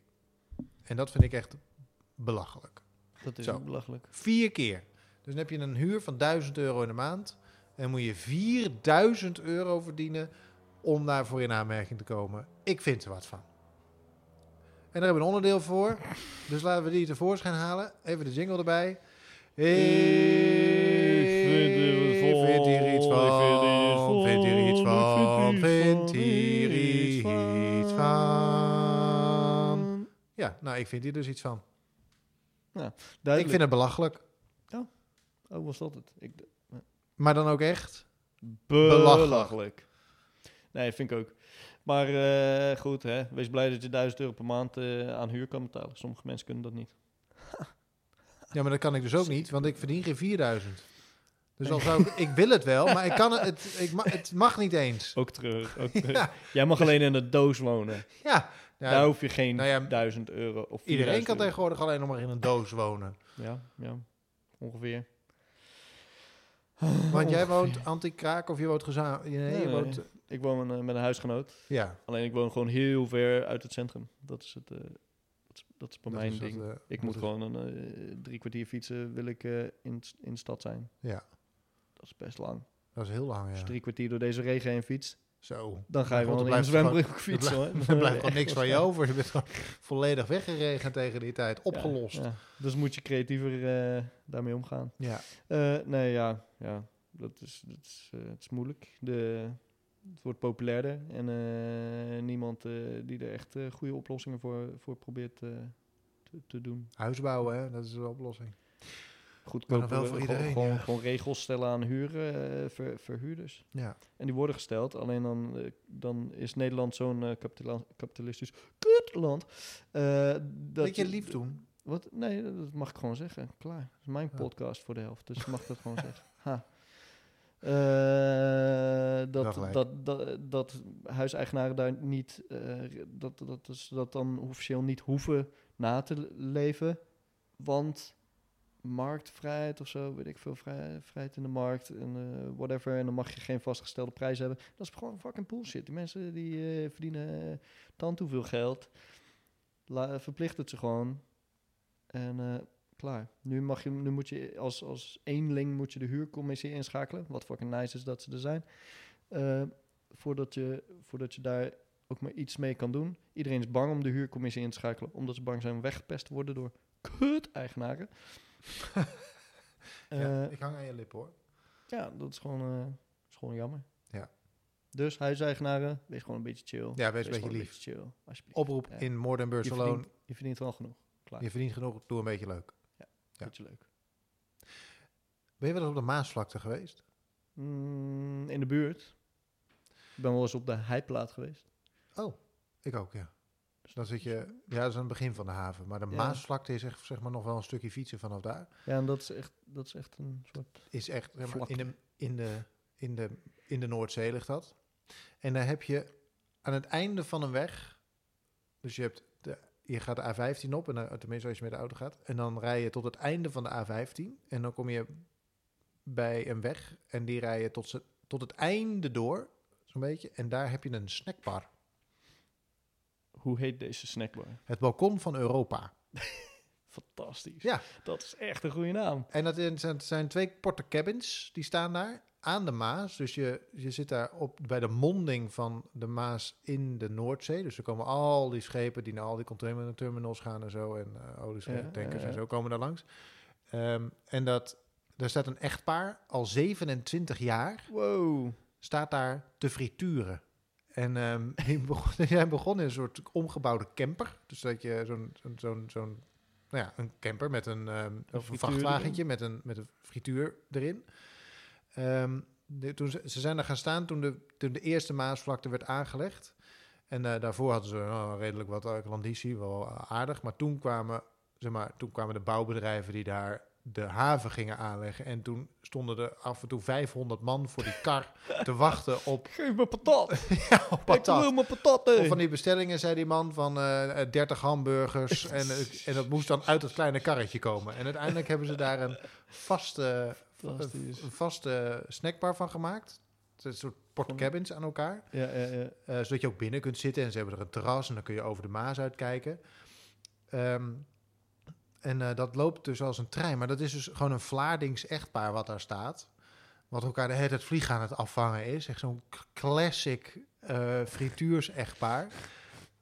En dat vind ik echt belachelijk. Dat is Zo. ook belachelijk. Vier keer. Dus dan heb je een huur van 1000 euro in de maand. En moet je 4000 euro verdienen om daar voor in aanmerking te komen. Ik vind er wat van. En daar hebben we een onderdeel voor. Dus laten we die tevoorschijn halen. Even de jingle erbij. Ik vind hier iets van. Vind hier iets van. Vind hier iets van. Ja, nou, ik vind hier dus iets van. Ik Duidelijk. vind het belachelijk. Oh, was dat het? Ik, Maar dan ook echt. belachelijk. Nee, vind ik ook. Maar eh, goed, hè. wees blij dat je 1000 euro per maand eh, aan huur kan betalen. Sommige mensen kunnen dat niet. Ja, maar dat kan ik dus ook niet, want ik verdien geen 4000. Dus dan zou ik, ik wil het wel, maar ik kan het, het, ik ma- het mag niet eens. Ook terug. Ook terug. Ja, Jij mag alleen in een doos wonen. ja. Ja, Daar hoef je geen nou ja, 1000 euro of iedereen 4000 kan euro. tegenwoordig alleen nog maar in een doos wonen. Ja, ja, ongeveer. Want jij Ongeveer. woont anti-kraak of je woont gezamenlijk? Nee, Nee, je woont... Ik woon eh, met een huisgenoot. Ja. Alleen ik woon gewoon heel ver uit het centrum. Dat is het. eh, dat, is, bij dat mijn is dat, ding. eh, ik moet gewoon een eh, drie kwartier fietsen. Wil ik in, in de stad zijn. Ja, Dat is best lang. dat is heel lang, ja. je drie kwartier door deze regen heen fietst, Zo. dan ga je wel er in een blijft zwembroek fietsen. hoor. Er blijft gewoon niks van je over. Je bent gewoon volledig weggeregend tegen die tijd. Ja, Opgelost. Ja. ja. Dus moet je creatiever eh, daarmee omgaan. Eh, nee, ja, ja dat, is, dat is, eh, het is moeilijk. De, het wordt populairder en niemand die er echt goede oplossingen voor, voor probeert te, te doen. Huis bouwen, hè? dat is de oplossing. Goed Maar nog wel voor iedereen, gewoon, ja. gewoon regels stellen aan huur, eh, ver- verhuurders. Ja. En die worden gesteld. Alleen dan, eh, dan is Nederland zo'n eh, kapitala- kapitalistisch kutland. dat Weet je lief doen? Wat? Nee, dat dat mag ik gewoon zeggen. Klaar. Dat is mijn Ja. podcast voor de helft, dus ik mag dat gewoon zeggen. Ha. Dat, gelijk. dat, dat, dat huiseigenaren daar niet, dat, dat, is, dat dan officieel niet hoeven na te le- leven, want marktvrijheid of zo, weet ik veel, vrij, vrijheid in de markt en eh, whatever, en dan mag je geen vastgestelde prijs hebben. Dat is gewoon fucking bullshit. Die mensen die eh, verdienen uh, tant hoeveel geld, La, verplicht het ze gewoon en eh, klaar. Nu, mag je, nu moet je als, als eenling moet je de huurcommissie inschakelen. Wat fucking nice is dat ze er zijn. Voordat, je, voordat je daar ook maar iets mee kan doen. Iedereen is bang om de huurcommissie in te schakelen. Omdat ze bang zijn weggepest te worden door kut-eigenaren. ja, Eh, ik hang aan je lip hoor. ja, dat is gewoon, eh, is gewoon jammer. Ja. Dus huiseigenaren, wees gewoon een beetje chill. Ja, wees een beetje lief. beetje chill, alsjeblieft. Oproep Ja. in je, Barcelona. verdient, je verdient wel genoeg. Klaar. Je verdient genoeg, doe een beetje leuk. Ja. Beetje leuk. Ben je wel eens op de Maasvlakte geweest? Mm, in de buurt. Ik ben wel eens op de heiplaat geweest. Oh, ik ook, ja. Dan zit je, ja, dat is aan het begin van de haven. Maar de Ja. Maasvlakte is echt zeg maar, nog wel een stukje fietsen vanaf daar. Ja, en dat is echt, dat is echt een soort... Is echt, zeg maar, Vlakte. in, de, in, de, in, de, in de Noordzee ligt dat. En daar heb je aan het einde van een weg, dus je, hebt de, je gaat de A15 op, en dan, tenminste als je met de auto gaat, en dan rij je tot het einde van de A15, en dan kom je bij een weg, en die rij je tot, ze, tot het einde door, zo'n beetje, en daar heb je een snackbar. Hoe heet deze snackbar? Het balkon van Europa. Fantastisch. Ja. Dat is echt een goede naam. En dat zijn, twee porte cabins, die staan daar aan de Maas. Dus je, je zit daar op, bij de monding van de Maas in de Noordzee. Dus er komen al die schepen die naar al die container-terminals gaan en zo. En uh, olietankers Ja, ja, ja. en zo komen daar langs. Ehm, en dat, daar staat een echtpaar, al 27 jaar, Wow. staat daar te frituren. En ehm, die, begon, begonnen in een soort omgebouwde camper. Dus dat je zo'n zo'n zo'n zo'n nou ja, een camper met een, of een vrachtwagentje met een, met een frituur erin. Ehm, de- toen ze, ze zijn daar gaan staan toen de, toen de eerste Maasvlakte werd aangelegd. En eh, daarvoor hadden ze nou, redelijk wat uh, klandizie, wel eh, aardig. Maar toen kwamen, zeg maar toen kwamen de bouwbedrijven die daar de haven gingen aanleggen. En toen stonden er af en toe 500 man voor die kar te wachten op, Geef me patat. ja, op Ik wil mijn patat. Of van die bestellingen, zei die man, van eh, eh, 30 hamburgers. en, eh, en dat moest dan uit het kleine karretje komen. En uiteindelijk hebben ze daar een vaste, een vaste snackbar van gemaakt. Een soort portcabins aan elkaar. Ja, ja, ja. eh, zodat je ook binnen kunt zitten. En ze hebben er een terras en dan kun je over de Maas uitkijken. Ehm, en eh, dat loopt dus als een trein. Maar dat is dus gewoon een Vlaardings echtpaar wat daar staat. Wat elkaar de hele tijd vlieg aan het afvangen is. Echt zo'n classic eh frituurs-echtpaar.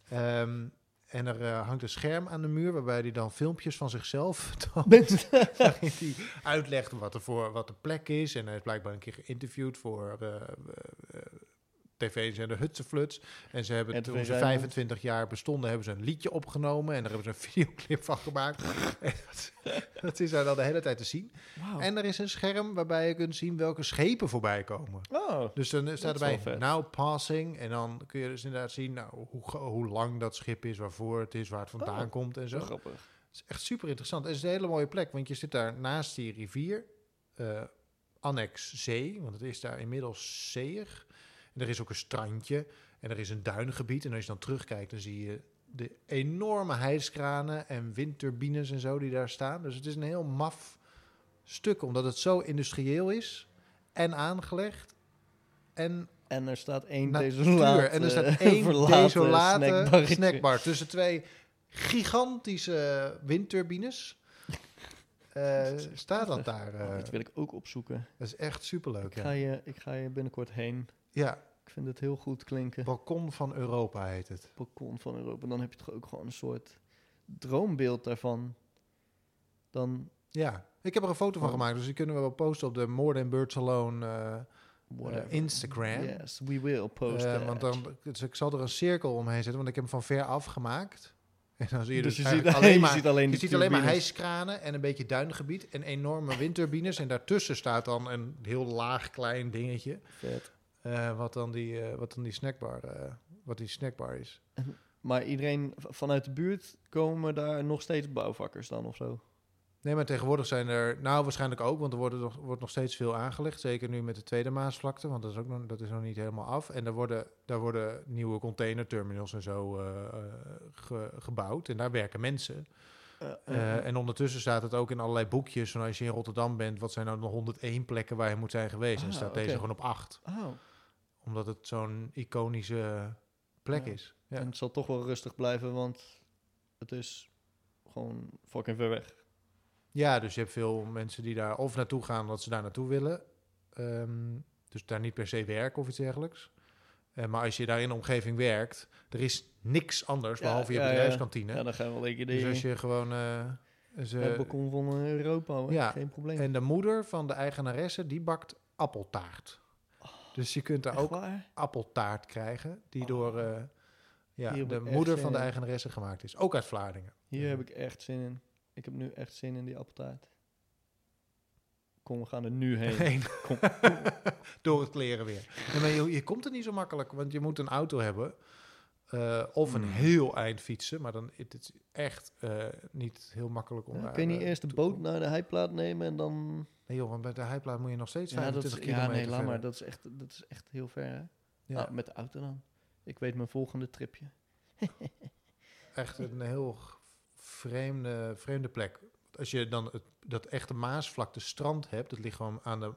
Ehm, en er eh, hangt een scherm aan de muur waarbij hij dan filmpjes van zichzelf toont. waarin hij uitlegt wat, er voor, wat de plek is. En hij is blijkbaar een keer geïnterviewd voor tv-zender Hutsefluts. En ze hebben RTV toen ze Rijnmond. 25 jaar bestonden, hebben ze een liedje opgenomen. En daar hebben ze een videoclip van gemaakt. en dat, dat is daar dan de hele tijd te zien. Wauw. En er is een scherm waarbij je kunt zien welke schepen voorbij komen. Oh. Dus dan staat erbij now passing. En dan kun je dus inderdaad zien nou, hoe, hoe lang dat schip is, waarvoor het is, waar het vandaan Oh, komt en zo. Grappig. Het is echt super interessant. Het is een hele mooie plek, want je zit daar naast die rivier, eh, annex zee, want het is daar inmiddels zeeig. En er is ook een strandje en er is een duingebied. En als je dan terugkijkt, dan zie je de enorme hijskranen en windturbines en zo die daar staan. Dus het is een heel maf stuk, omdat het zo industrieel is en aangelegd. En En er staat één desolaat. En er staat eh, één verlaten desolate snackbarretje. snackbar. tussen twee gigantische windturbines. Eh, staat dat daar? Oh, eh, dat wil ik ook opzoeken. dat is echt superleuk. Ik ga, je, ik ga je binnenkort heen. Ja, Ik vind het heel goed klinken. Balkon van Europa heet het. balkon van Europa. En dan heb je toch ook gewoon een soort droombeeld daarvan. Dan Ja, ik heb er een foto van Oh. gemaakt, dus die kunnen we wel posten op de More Than Birds Alone eh, whatever. Instagram. Yes, we will post Eh, want dan, dus ik zal er een cirkel omheen zetten, want ik heb hem van ver af gemaakt. En dan zie je dus, dus je ziet, alleen je maar ziet alleen, Je ziet alleen maar hijskranen en een beetje duingebied en enorme windturbines. En daartussen staat dan een heel laag klein dingetje. Vet. Eh, wat, dan die, eh, wat dan die snackbar, eh, wat die snackbar is. Maar iedereen vanuit de buurt komen daar nog steeds bouwvakkers dan of zo? Nee, maar tegenwoordig zijn er, nou waarschijnlijk ook, want er wordt nog, wordt nog steeds veel aangelegd. Zeker nu met de tweede Maasvlakte, want dat is, ook nog, dat is nog niet helemaal af. En daar worden, daar worden nieuwe containerterminals en zo ge- gebouwd. En daar werken mensen. En ondertussen staat het ook in allerlei boekjes. Van als je in Rotterdam bent, wat zijn nou de 101 plekken waar je moet zijn geweest? en Ah, staat deze gewoon op 8. oh, Omdat het zo'n iconische plek Ja. is. Ja. en het zal toch wel rustig blijven, want het is gewoon fucking ver weg. ja, dus je hebt veel mensen die daar of naartoe gaan dat ze daar naartoe willen. Ehm, dus daar niet per se werken of iets dergelijks. Eh, maar als je daar in de omgeving werkt, er is niks anders Ja, behalve je ja, ja. bedrijfskantine. Ja, dan gaan we wel een keer Dus als je gewoon... eh, ze- het balkon van Europa, hoor. ja, geen probleem. en de moeder van de eigenaresse, die bakt appeltaart. Dus je kunt daar ook appeltaart krijgen, die Oh. door eh, ja, de moeder van de eigenaresse gemaakt is. Ook uit Vlaardingen. Hier heb ik echt zin in. Ik heb nu echt zin in die appeltaart. Kom, we gaan er nu heen. Heen. Kom. door het kleren weer. Nee, maar je, je komt er niet zo makkelijk, want je moet een auto hebben. Eh, of een Hmm. heel eind fietsen, maar dan is het echt eh, niet heel makkelijk om Ja, kun je niet eh, eerst de boot naar de heiplaat nemen en dan... Nee joh, want bij de heiplaat moet je nog steeds Ja, dat 25 is, ja nee, laat maar. Dat is echt, dat is echt heel ver, hè? Ja, Ah, met de auto dan. Ik weet mijn volgende tripje. echt een heel vreemde, vreemde plek. Als je dan het, dat echte Maasvlakte strand hebt, dat ligt gewoon aan de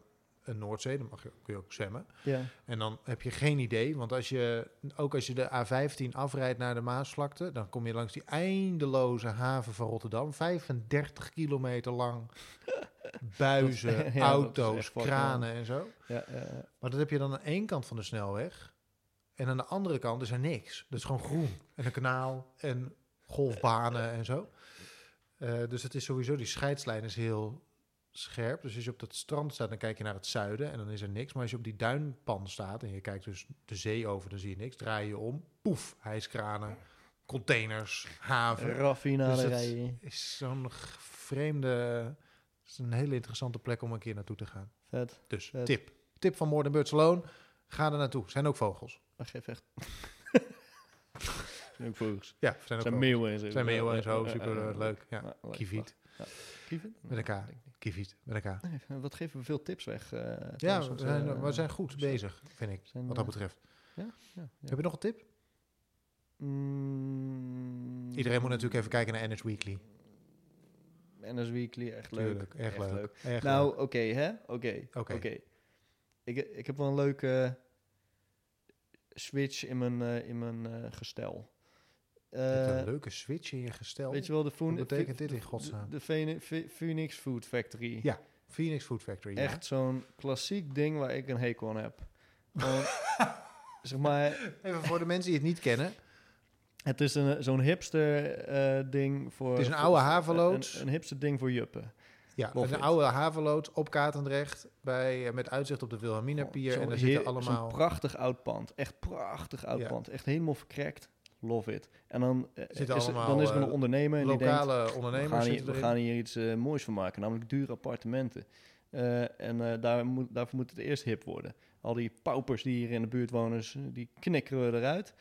een Noordzee. Dan mag je, kun je ook zwemmen. Ja. En dan heb je geen idee. Want als je, ook als je de A15 afrijdt naar de Maasvlakte... dan kom je langs die eindeloze haven van Rotterdam. 35 kilometer lang. Buizen, ja, auto's, kranen en zo. Ja. Maar dat heb je dan aan één kant van de snelweg. En aan de andere kant is er niks. Dat is gewoon groen. En een kanaal en golfbanen en zo. Eh, dus het is sowieso, die scheidslijn is heel scherp. Dus als je op dat strand staat, dan kijk je naar het zuiden en dan is er niks. Maar als je op die duinpan staat en je kijkt dus de zee over, dan zie je niks. Draai je om, poef, hijskranen, containers, haven. Raffinaderijen. is zo'n vreemde... Het is een hele interessante plek om een keer naartoe te gaan. Vet. Dus Vet. tip. Tip van Birds Alone. Ga er naartoe. Zijn ook vogels. Maar geef echt. zijn ook vogels. Ja, zijn ook zijn vogels. meeuwen en zo. Zijn meeuwen en zo. Super ja, ja, ja. leuk. Ja. Kieviet? Met een K. Nee, denk ik niet. Kieviet. Met elkaar. Nee, wat geven we veel tips weg. eh, Ja, we zijn, we zijn goed bezig, vind ik. zijn, Wat dat eh, betreft. Ja, ja. Heb je nog een tip? Mm, Iedereen moet natuurlijk even kijken naar NS Weekly. NS Weekly, echt leuk. Tuurlijk. Echt, leuk. Echt Nou, oké, hè? Oké. Oké. Oké. Ik, ik heb wel een leuke switch in mijn, in mijn gestel. Je hebt Eh, een leuke switch in je gestel. weet je wel, de Wat betekent dit in godsnaam? De, Phoenix Food Factory. Ja, Phoenix Food Factory. ja. Echt zo'n klassiek ding waar ik een hekel aan heb. Zeg maar, Even voor de mensen die het niet kennen. het is een, zo'n hipster eh, ding voor... Het is een oude haveloods. Een, een hipster ding voor juppen. Ja, Love een it. oude havenloods op Katendrecht. Bij, eh, met uitzicht op de Wilhelmina Pier. Zo'n En daar zitten allemaal... Zo'n prachtig oud pand. Echt prachtig oud Ja. pand. Echt helemaal verkrekt. Love it. En dan, eh, Zitten is, er- allemaal, dan is er een eh, ondernemer en die denkt... Lokale We ondernemers gaan, hier, we gaan hier iets eh, moois van maken, namelijk dure appartementen. En daar moet, daarvoor moet het eerst hip worden. Al die paupers die hier in de buurt wonen, die knikkeren we eruit.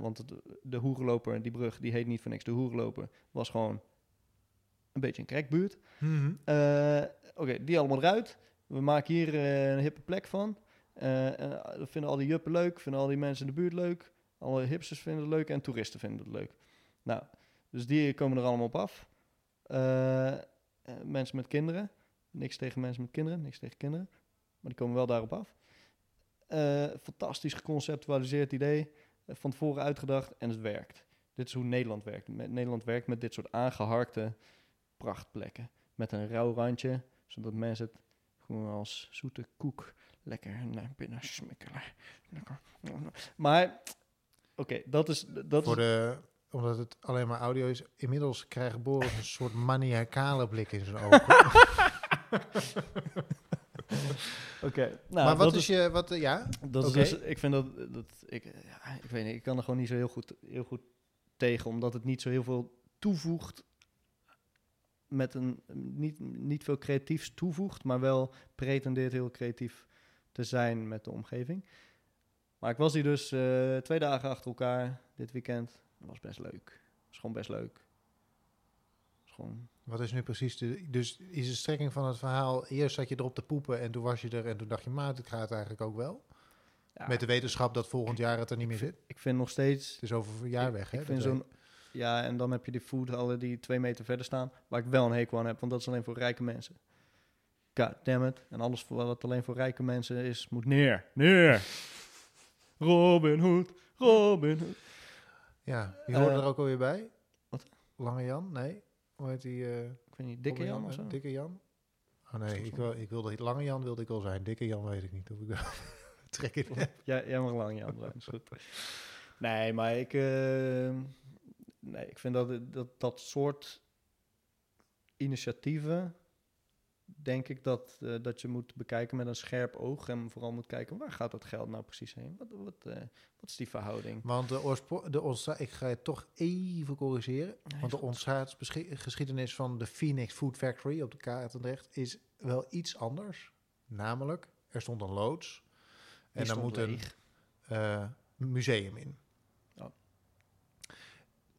Want het, de hoerenloper, die brug, die heet niet voor niks. De hoerenloper was gewoon een beetje een crackbuurt. Mhm. Oké, die allemaal eruit. We maken hier een hippe plek van. Dat vinden al die juppen leuk, vinden al die mensen in de buurt leuk. Alle hipsters vinden het leuk en toeristen vinden het leuk. Nou, dus die komen er allemaal op af. Eh, eh, mensen met kinderen. Niks tegen mensen met kinderen, niks tegen kinderen. Maar die komen wel daarop af. Eh, fantastisch geconceptualiseerd idee. van tevoren uitgedacht en het werkt. Dit is hoe Nederland werkt. Met, Nederland werkt met dit soort aangeharkte prachtplekken. Met een rauw randje, zodat mensen het gewoon als zoete koek lekker naar binnen smikkelen. Lekker. Maar, oké, dat is... Dat Voor de, omdat het alleen maar audio is. Inmiddels krijgt Boris een soort maniacale blik in zijn ogen. Oké, nou, maar wat is je... Wat, eh, ja? Dat is dus, ik vind dat, dat ik, ja, ik weet niet, ik kan er gewoon niet zo heel goed, heel goed tegen, omdat het niet zo heel veel toevoegt met een, niet, niet veel creatiefs toevoegt, maar wel pretendeert heel creatief te zijn met de omgeving. Maar ik was hier dus eh, twee dagen achter elkaar dit weekend. Dat was best leuk. was gewoon best leuk. was gewoon Wat is nu precies de... Dus is de strekking van het verhaal... Eerst zat je erop te poepen en toen was je er... En toen dacht je, maat, het gaat eigenlijk ook wel. ja, Met de wetenschap dat volgend jaar het er niet meer zit. ik vind nog steeds Het is over een jaar ik, weg, hè? Ik vind zo'n... Ja, en dan heb je die foodhallen die twee meter verder staan, waar ik wel een hekel aan heb, want dat is alleen voor rijke mensen. God damn it. En alles voor wat alleen voor rijke mensen is, moet neer. Neer. Robin Hood. Robin Hood. Ja, wie hoorde Eh, er ook alweer bij? wat? Lange Jan? Nee. Hoe heet die? eh, Ik weet niet, dikke Robin Jan of zo? Dikke Jan? Oh nee, dat ik, wil, ik wilde, Lange Jan wilde ik wel zijn. Dikke Jan weet ik niet of ik wel trek in heb. Ja, jij mag lang Jan zijn, is goed. Nee, maar ik, eh, nee, ik vind dat, dat dat soort initiatieven, denk ik dat, eh, dat je moet bekijken met een scherp oog en vooral moet kijken waar gaat dat geld nou precies heen? Wat, wat, eh, wat is die verhouding? Want de, de ik ga het toch even corrigeren. Nee, want de ontstaansgeschiedenis van de Phoenix Food Factory op de Katendrecht is wel iets anders. Namelijk, er stond een loods en daar moet een leeg. eh, museum in.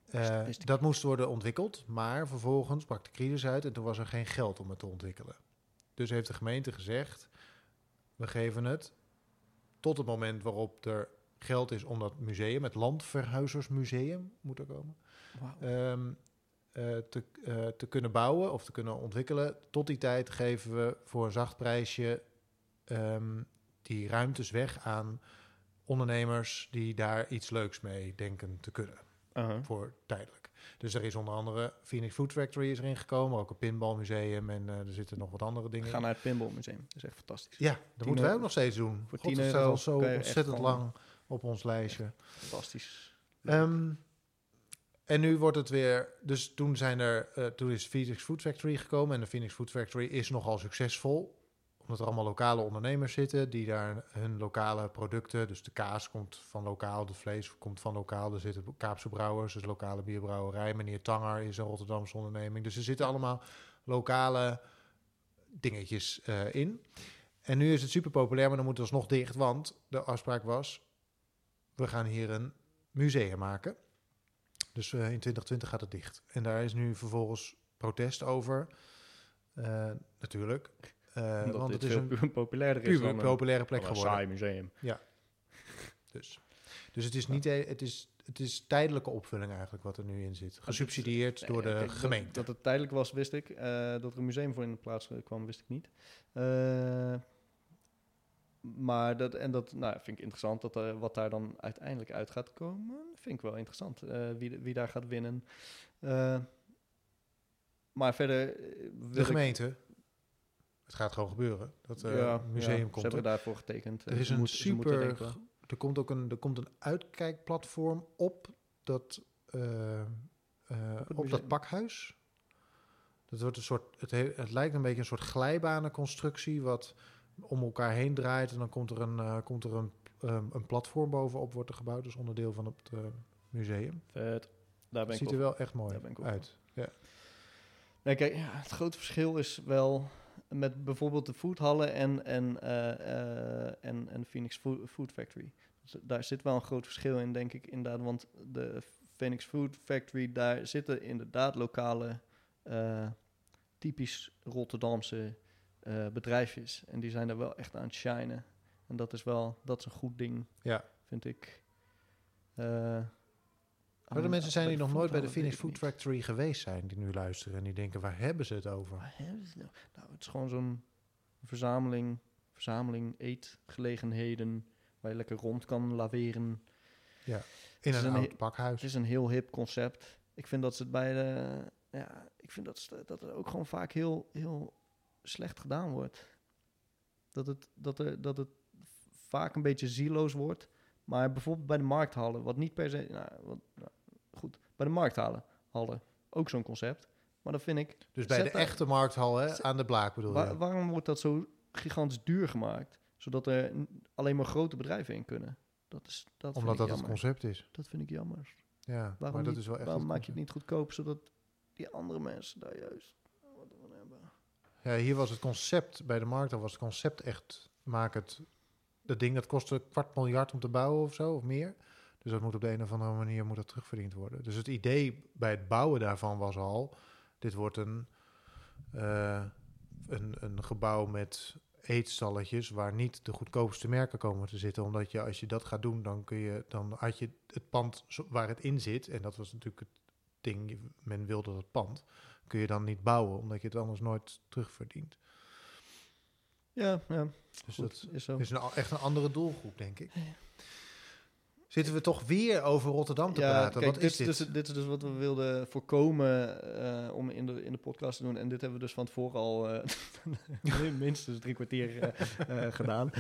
Eh, dat moest worden ontwikkeld, maar vervolgens brak de crisis uit en toen was er geen geld om het te ontwikkelen. Dus heeft de gemeente gezegd, we geven het tot het moment waarop er geld is om dat museum, het Landverhuizersmuseum moet er komen, ehm, eh, te, eh, te kunnen bouwen of te kunnen ontwikkelen. Tot die tijd geven we voor een zacht prijsje ehm, die ruimtes weg aan ondernemers die daar iets leuks mee denken te kunnen Uh-huh. voor tijdelijk. Dus er is onder andere Phoenix Food Factory is erin gekomen, ook een pinballmuseum en eh, er zitten nog wat andere dingen. Ga in. naar het Pinballmuseum. Dat is echt fantastisch. Ja, dat Tien moeten wij ook nog steeds doen. voor God, 10 het euro al zo ontzettend lang op ons lijstje. Fantastisch. Ehm, en nu wordt het weer. Dus toen, zijn er, eh, toen is Phoenix Food Factory gekomen. En de Phoenix Food Factory is nogal succesvol. Omdat er allemaal lokale ondernemers zitten die daar hun lokale producten. Dus de kaas komt van lokaal, de vlees komt van lokaal. Er zitten Kaapse brouwers, dus lokale bierbrouwerij. Meneer Tanger is een Rotterdamse onderneming. Dus er zitten allemaal lokale dingetjes eh, in. En nu is het super populair, maar dan moet het alsnog dicht. Want de afspraak was: we gaan hier een museum maken. Dus eh, in 2020 gaat het dicht. En daar is nu vervolgens protest over. Eh, natuurlijk. Eh, Omdat want het is een is puur dan een, populaire plek dan een geworden. saai museum. Dus, dus het is niet, e- het is, het is tijdelijke opvulling eigenlijk wat er nu in zit. Gesubsidieerd Nee, door de kijk, dat- gemeente. Dat, het tijdelijk was, wist ik. Eh, dat er een museum voor in de plaats kwam, wist ik niet. Eh, maar dat, en dat nou, vind ik interessant, dat er, wat daar dan uiteindelijk uit gaat komen, vind ik wel interessant. eh, wie, de- wie daar gaat winnen. Eh, maar verder eh, de ik- gemeente. Het gaat gewoon gebeuren. Dat eh, ja, museum ja, Ze komt hebben er. daarvoor getekend. Er Eh, is ze een moet- super. Er komt ook een, er komt een uitkijkplatform op dat, eh, eh, Op op dat pakhuis. Dat wordt een soort. Het, he- het lijkt een beetje een soort glijbanenconstructie wat om elkaar heen draait en dan komt er een, eh, komt er een, ehm, een platform bovenop wordt er gebouwd, dus onderdeel van het eh, museum. Vet. Daar ben Het ik ziet op. er wel echt mooi uit. Ja. Nee, kijk, ja, het grote verschil is wel met bijvoorbeeld de foodhallen en, en, eh, eh, en, en Phoenix Food, Factory. Dus daar zit wel een groot verschil in, denk ik, inderdaad. Want de Phoenix Food Factory, daar zitten inderdaad lokale, eh, typisch Rotterdamse bedrijfjes. En die zijn daar wel echt aan het shinen. En dat is wel, dat is een goed ding, Ja. vind ik. Maar de aan- mensen zijn die nog nooit bij de Phoenix Food. Factory geweest zijn, die nu luisteren en die denken, waar hebben ze het over? Waar hebben ze het nou? Nou, het is gewoon zo'n verzameling, verzameling eetgelegenheden waar je lekker rond kan laveren. In is een een oud pakhuis. Het is een heel hip concept. Ik vind dat ze het bij de, ja, ik vind dat, ze- dat het ook gewoon vaak heel, heel slecht gedaan wordt. Dat het, dat er, dat het vaak een beetje zieloos wordt. Maar bijvoorbeeld bij de markthallen, wat niet per se, nou, wat, nou, goed, bij de markthallen, hallen, ook zo'n concept. Maar dan vind ik, Dus bij de daar- echte markthal, hè, aan de Blaak bedoel je? waarom wordt dat zo gigantisch duur gemaakt? Zodat er alleen maar grote bedrijven in kunnen. Dat, is, dat, Omdat dat het jammer. concept is. Dat vind ik jammer. Ja, Waarom, maar dat niet- is wel echt waarom het maak je het niet goedkoop, zodat die andere mensen daar juist wat van hebben? Ja, hier was het concept, bij de markthal was het concept echt, maak het, dat ding dat kostte een kwart miljard om te bouwen of zo, of meer. Dus dat moet op de een of andere manier moet dat terugverdiend worden. Dus het idee bij het bouwen daarvan was al, dit wordt een, eh, een, gebouw met eetstalletjes waar niet de goedkoopste merken komen te zitten. Omdat je, als je dat gaat doen, dan kun je, dan had je het pand waar het in zit, en dat was natuurlijk het ding, men wilde dat pand, kun je dan niet bouwen, omdat je het anders nooit terugverdient. Ja, ja Dus goed, dat is zo. is een, echt een andere doelgroep, denk ik. Zitten we toch weer over Rotterdam te ja, praten? kijk, Wat dit, is dit? Dus, dit is dus wat we wilden voorkomen eh, om in de, in de podcast te doen. En dit hebben we dus van tevoren al eh, minstens drie kwartier eh, gedaan.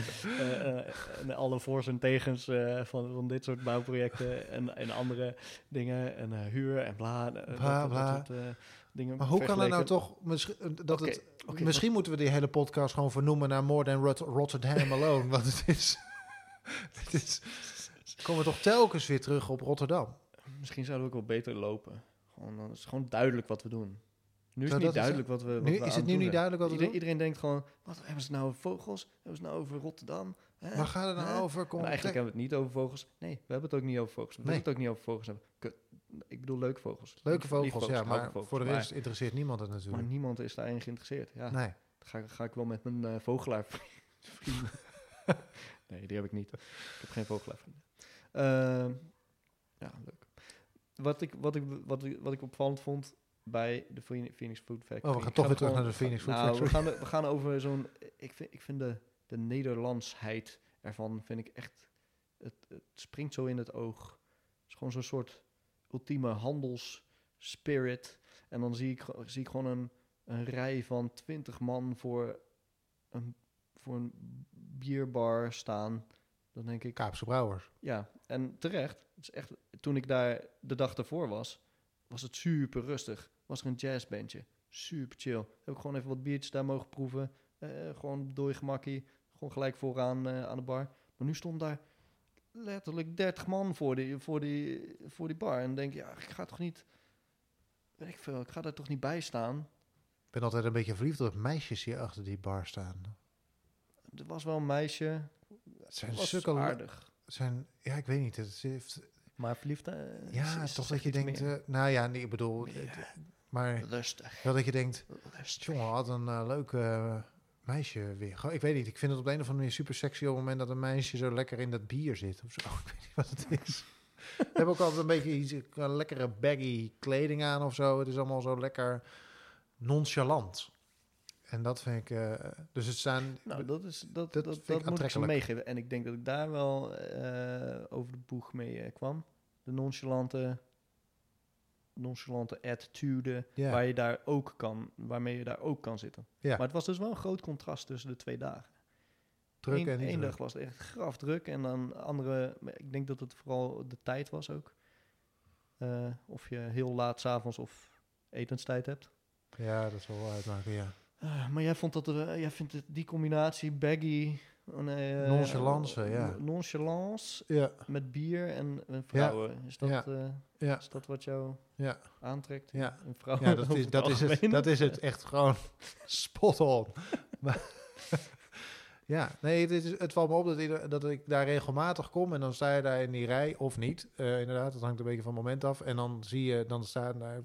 En alle voor's en tegens van, van dit soort bouwprojecten en, en andere dingen. En huur en bla. eh, Bla, dat- dat bla. dingen maar hoe kan het nou toch... Misschien, dat het, misschien moeten we die hele podcast gewoon vernoemen naar More Than Rot- Rotterdam Alone. want het is... het is komen we toch telkens weer terug op Rotterdam. Misschien zouden we ook wel beter lopen. Gewoon, dan is gewoon duidelijk wat we doen. Nu is Zou het niet duidelijk wat we. Wat Nu, we is het het nu doen niet duidelijk wat we Iedereen, doen? iedereen denkt gewoon: wat hebben ze nou over vogels? Hebben ze het nou over Rotterdam? Hè? Waar gaat het nou Hè? over? Kom, eigenlijk hebben we het niet over vogels. Nee, we hebben het ook niet over vogels. We Nee. willen het ook niet over vogels hebben. Kut. Ik bedoel leuke vogels. Leuke vogels, ja. Maar vogels. voor de Maar- rest interesseert niemand het Maar, natuurlijk. niemand is daarin geïnteresseerd. Ja, nee. dan ga, ik- ga ik wel met mijn eh vogelaar vrienden. nee, die heb ik niet. Ik heb geen vogelaar vrienden. Ehm, ja, leuk. Wat ik, wat, ik, wat, ik, wat ik opvallend vond bij de Phoenix Phoenix Food Factory. Oh, we gaan toch weer terug naar de Phoenix Food nou, Factory. We gaan, we gaan over zo'n... Ik vind, ik vind de de Nederlandsheid ervan vind ik echt... Het, het springt zo in het oog. Het is gewoon zo'n soort ultieme handelsspirit. En dan zie ik, zie ik gewoon een, een rij van twintig man voor een, voor een bierbar staan. Dan denk ik, Kaapse Brouwers. ja, en terecht. Het is echt, toen ik daar de dag ervoor was, was het super rustig. Was er een jazzbandje. Super chill. Heb ik gewoon even wat biertjes daar mogen proeven. Eh, gewoon door je gemakkie. Gewoon gelijk vooraan eh, aan de bar. Maar nu stond daar letterlijk 30 man voor die, voor die, voor die bar. En denk je, ja, ik ga toch niet... Weet ik veel, ik ga daar toch niet bij staan. Ik ben altijd een beetje verliefd op meisjes die achter die bar staan. Er was wel een meisje. Het zijn le- aardig. zijn, ja, ik weet niet. Het heeft, Maar verliefd... eh, ja, is- toch dat je denkt... eh, nou ja, nee, ik bedoel... Maar Rustig. wel dat je denkt... Rustig. Jongen, had een eh, leuk eh, meisje weer. Ik weet niet, ik vind het op de een of andere manier super sexy op het moment dat een meisje zo lekker in dat bier zit. Of zo. Ik weet niet wat het is. Ik heb ook altijd een beetje iets, een lekkere baggy kleding aan of zo. Het is allemaal zo lekker nonchalant. En dat vind ik... eh, dus het staan... Nou, dat, is, dat, Dat dat, dat, moet ik ze meegeven. En ik denk dat ik daar wel eh, over de boeg mee eh, kwam. De nonchalante, nonchalante attitude, waar je daar ook kan, waarmee je daar ook kan zitten. Maar het was dus wel een groot contrast tussen de twee dagen. druk Eén- en één dag was het echt graf druk en dan andere, ik denk dat het vooral de tijd was ook. Eh, of je heel laat s'avonds of etenstijd hebt. Ja, dat zal wel uitmaken, ja. Ah, maar jij vond dat eh, jij vindt het, die combinatie baggy, nee, eh, Nonchalance, ja. Nonchalance Ja, met bier en, en vrouwen. Is, dat, Ja. eh, ja, is dat wat jou aantrekt? Ja. Een vrouw Ja, dat is, het dat, is het, dat is het. Echt gewoon spot on. Maar, ja, nee, het, is, het valt me op dat, ieder- dat ik daar regelmatig kom en dan sta je daar in die rij of niet. Eh, inderdaad, dat hangt een beetje van het moment af. En dan zie je, dan staan daar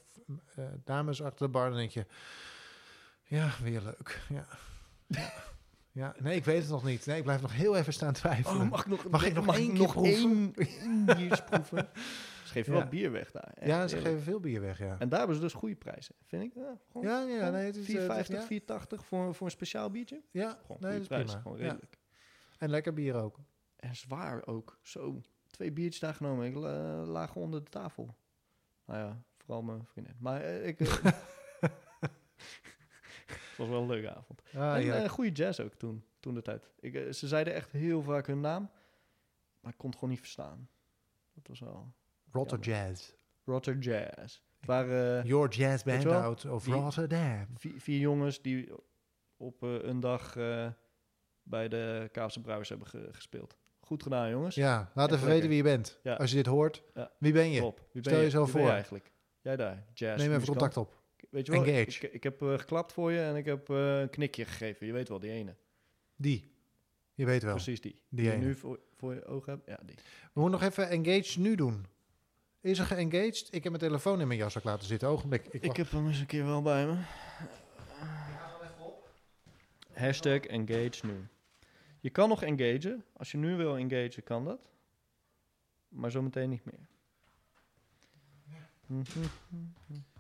dames achter de bar en denk je, ja, weer leuk. Ja. Ja. nee, ik weet het nog niet. Nee, ik blijf nog heel even staan twijfelen. Oh, mag ik nog, Mag ik nog één keer proeven? één, biertje proeven? Ze geven Ja. wel bier weg daar. echt ja, ze eerlijk. geven veel bier weg, ja. En daar hebben ze dus goede prijzen, vind ik. Ja, gewoon, Ja, ja, nee, het is... eh, 4,50, het is- 4,80 voor, voor een speciaal biertje. ja, Gewoon nee, dat is prijzen, prima. gewoon Ja. redelijk. En lekker bier ook. En zwaar ook. Zo, twee biertjes daar genomen. Ik lag onder de tafel. Nou ja, vooral mijn vriendin. Maar eh, ik... was wel een leuke avond. Ah, en ja. eh, goede jazz ook toen, toen de tijd. Ik, eh, ze zeiden echt heel vaak hun naam, maar ik kon het gewoon niet verstaan. Dat was wel Rotter jammer. Jazz. Rotter Jazz. Waren eh, Your Jazz Band wel, out of die- Rotterdam. vier, vier jongens die op een dag bij de Kaapse Brouwers hebben ge- gespeeld. Goed gedaan, jongens. Ja, laat even weten wie je bent. Ja. Als je dit hoort, Ja. wie ben je? Wie ben Stel je, je voor. eigenlijk. Jij daar, jazz. Neem even muzikant. contact op. Weet je wel, Engage. Ik, ik heb eh, geklapt voor je en ik heb eh, een knikje gegeven. Je weet wel, die ene. Die. Je weet wel. Precies die. die je ene. nu voor, voor je ogen hebt. Ja, die. We moeten nog even engage nu doen. Is er geengaged? Ik heb mijn telefoon in mijn jas ook laten zitten. Ogenblik. Ik, wacht. heb hem eens een keer wel bij me. Hashtag engage nu. Je kan nog engagen. Als je nu wil engagen, kan dat. Maar zometeen niet meer.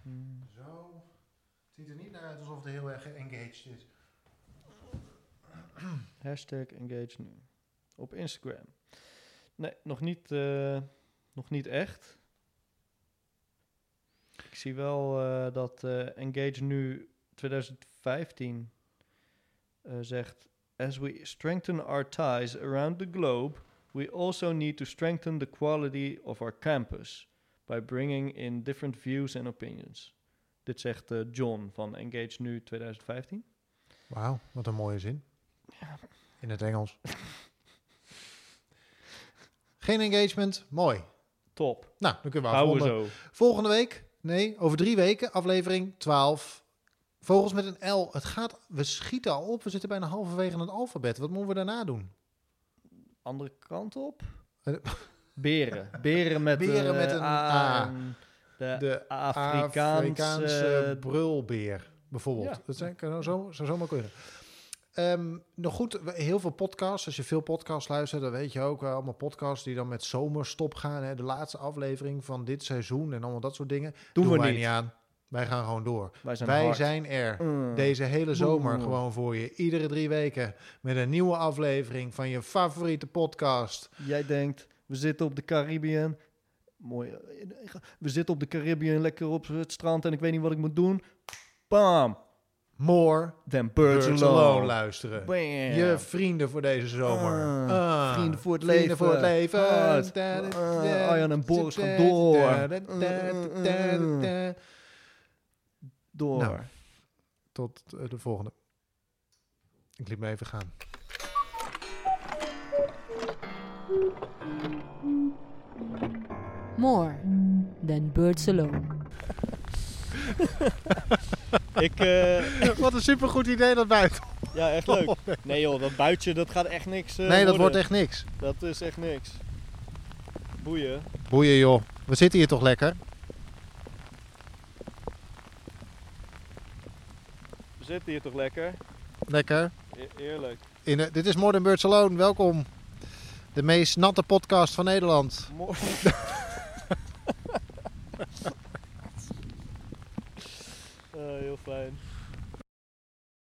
Mhm. Zo. Het ziet er niet naar uit alsof het heel erg geengaged is. Hashtag engage nu. Op Instagram. Nee, nog niet, eh, nog niet echt. Ik zie wel eh, dat eh, Engage nu 2015 eh, zegt... As we strengthen our ties around the globe... we also need to strengthen the quality of our campus... by bringing in different views and opinions. Dit zegt eh, John van Engage nu 2015. Wauw, wat een mooie zin. In het Engels. Geen engagement, mooi. Top. Nou, dan kunnen we Houden afronden. zo. Volgende week, nee, over drie weken, aflevering 12. Vogels met een L. Het gaat, we schieten al op. We zitten bijna halverwege het alfabet. Wat moeten we daarna doen? andere kant op. Eh, Beren. Beren met, Beren eh, met een A. De, De Afrikaanse... Afrikaanse brulbeer, bijvoorbeeld. Ja. Dat zijn, kan zo, zou zomaar kunnen. Ehm, nog goed, heel veel podcasts. Als je veel podcasts luistert, dan weet je ook wel allemaal podcasts die dan met zomerstop gaan. Hè. De laatste aflevering van dit seizoen en allemaal dat soort dingen. Doen we wij niet. aan. Wij gaan gewoon door. Wij zijn Wij hard. zijn er. Mm. Deze hele zomer gewoon voor je. Iedere drie weken met een nieuwe aflevering van je favoriete podcast. Jij denkt, we zitten op de Caribbean. Mooi. We zitten op de Caribbean, lekker op het strand en ik weet niet wat ik moet doen. Bam! More Then birds, Birds alone. Alone luisteren. Bam. Je vrienden voor deze zomer. Ah, Ah. vrienden voor het Vrienden leven. voor het leven. Ah, Arjan en Boris gaan door. Door. Nou. Tot eh, de volgende. Ik liet me even gaan. More than birds alone. Ik, eh, Wat een supergoed idee dat buiten. ja, echt leuk. Nee joh, dat buitje, dat gaat echt niks eh, nee, dat worden. wordt echt niks. Dat is echt niks. Boeien. Boeien joh. We zitten hier toch lekker? We zitten hier toch lekker? Lekker. E- eerlijk. In, de- dit is Modern Birds Alone. Welkom. De meest natte podcast van Nederland. Mooi. Ah, heel fijn.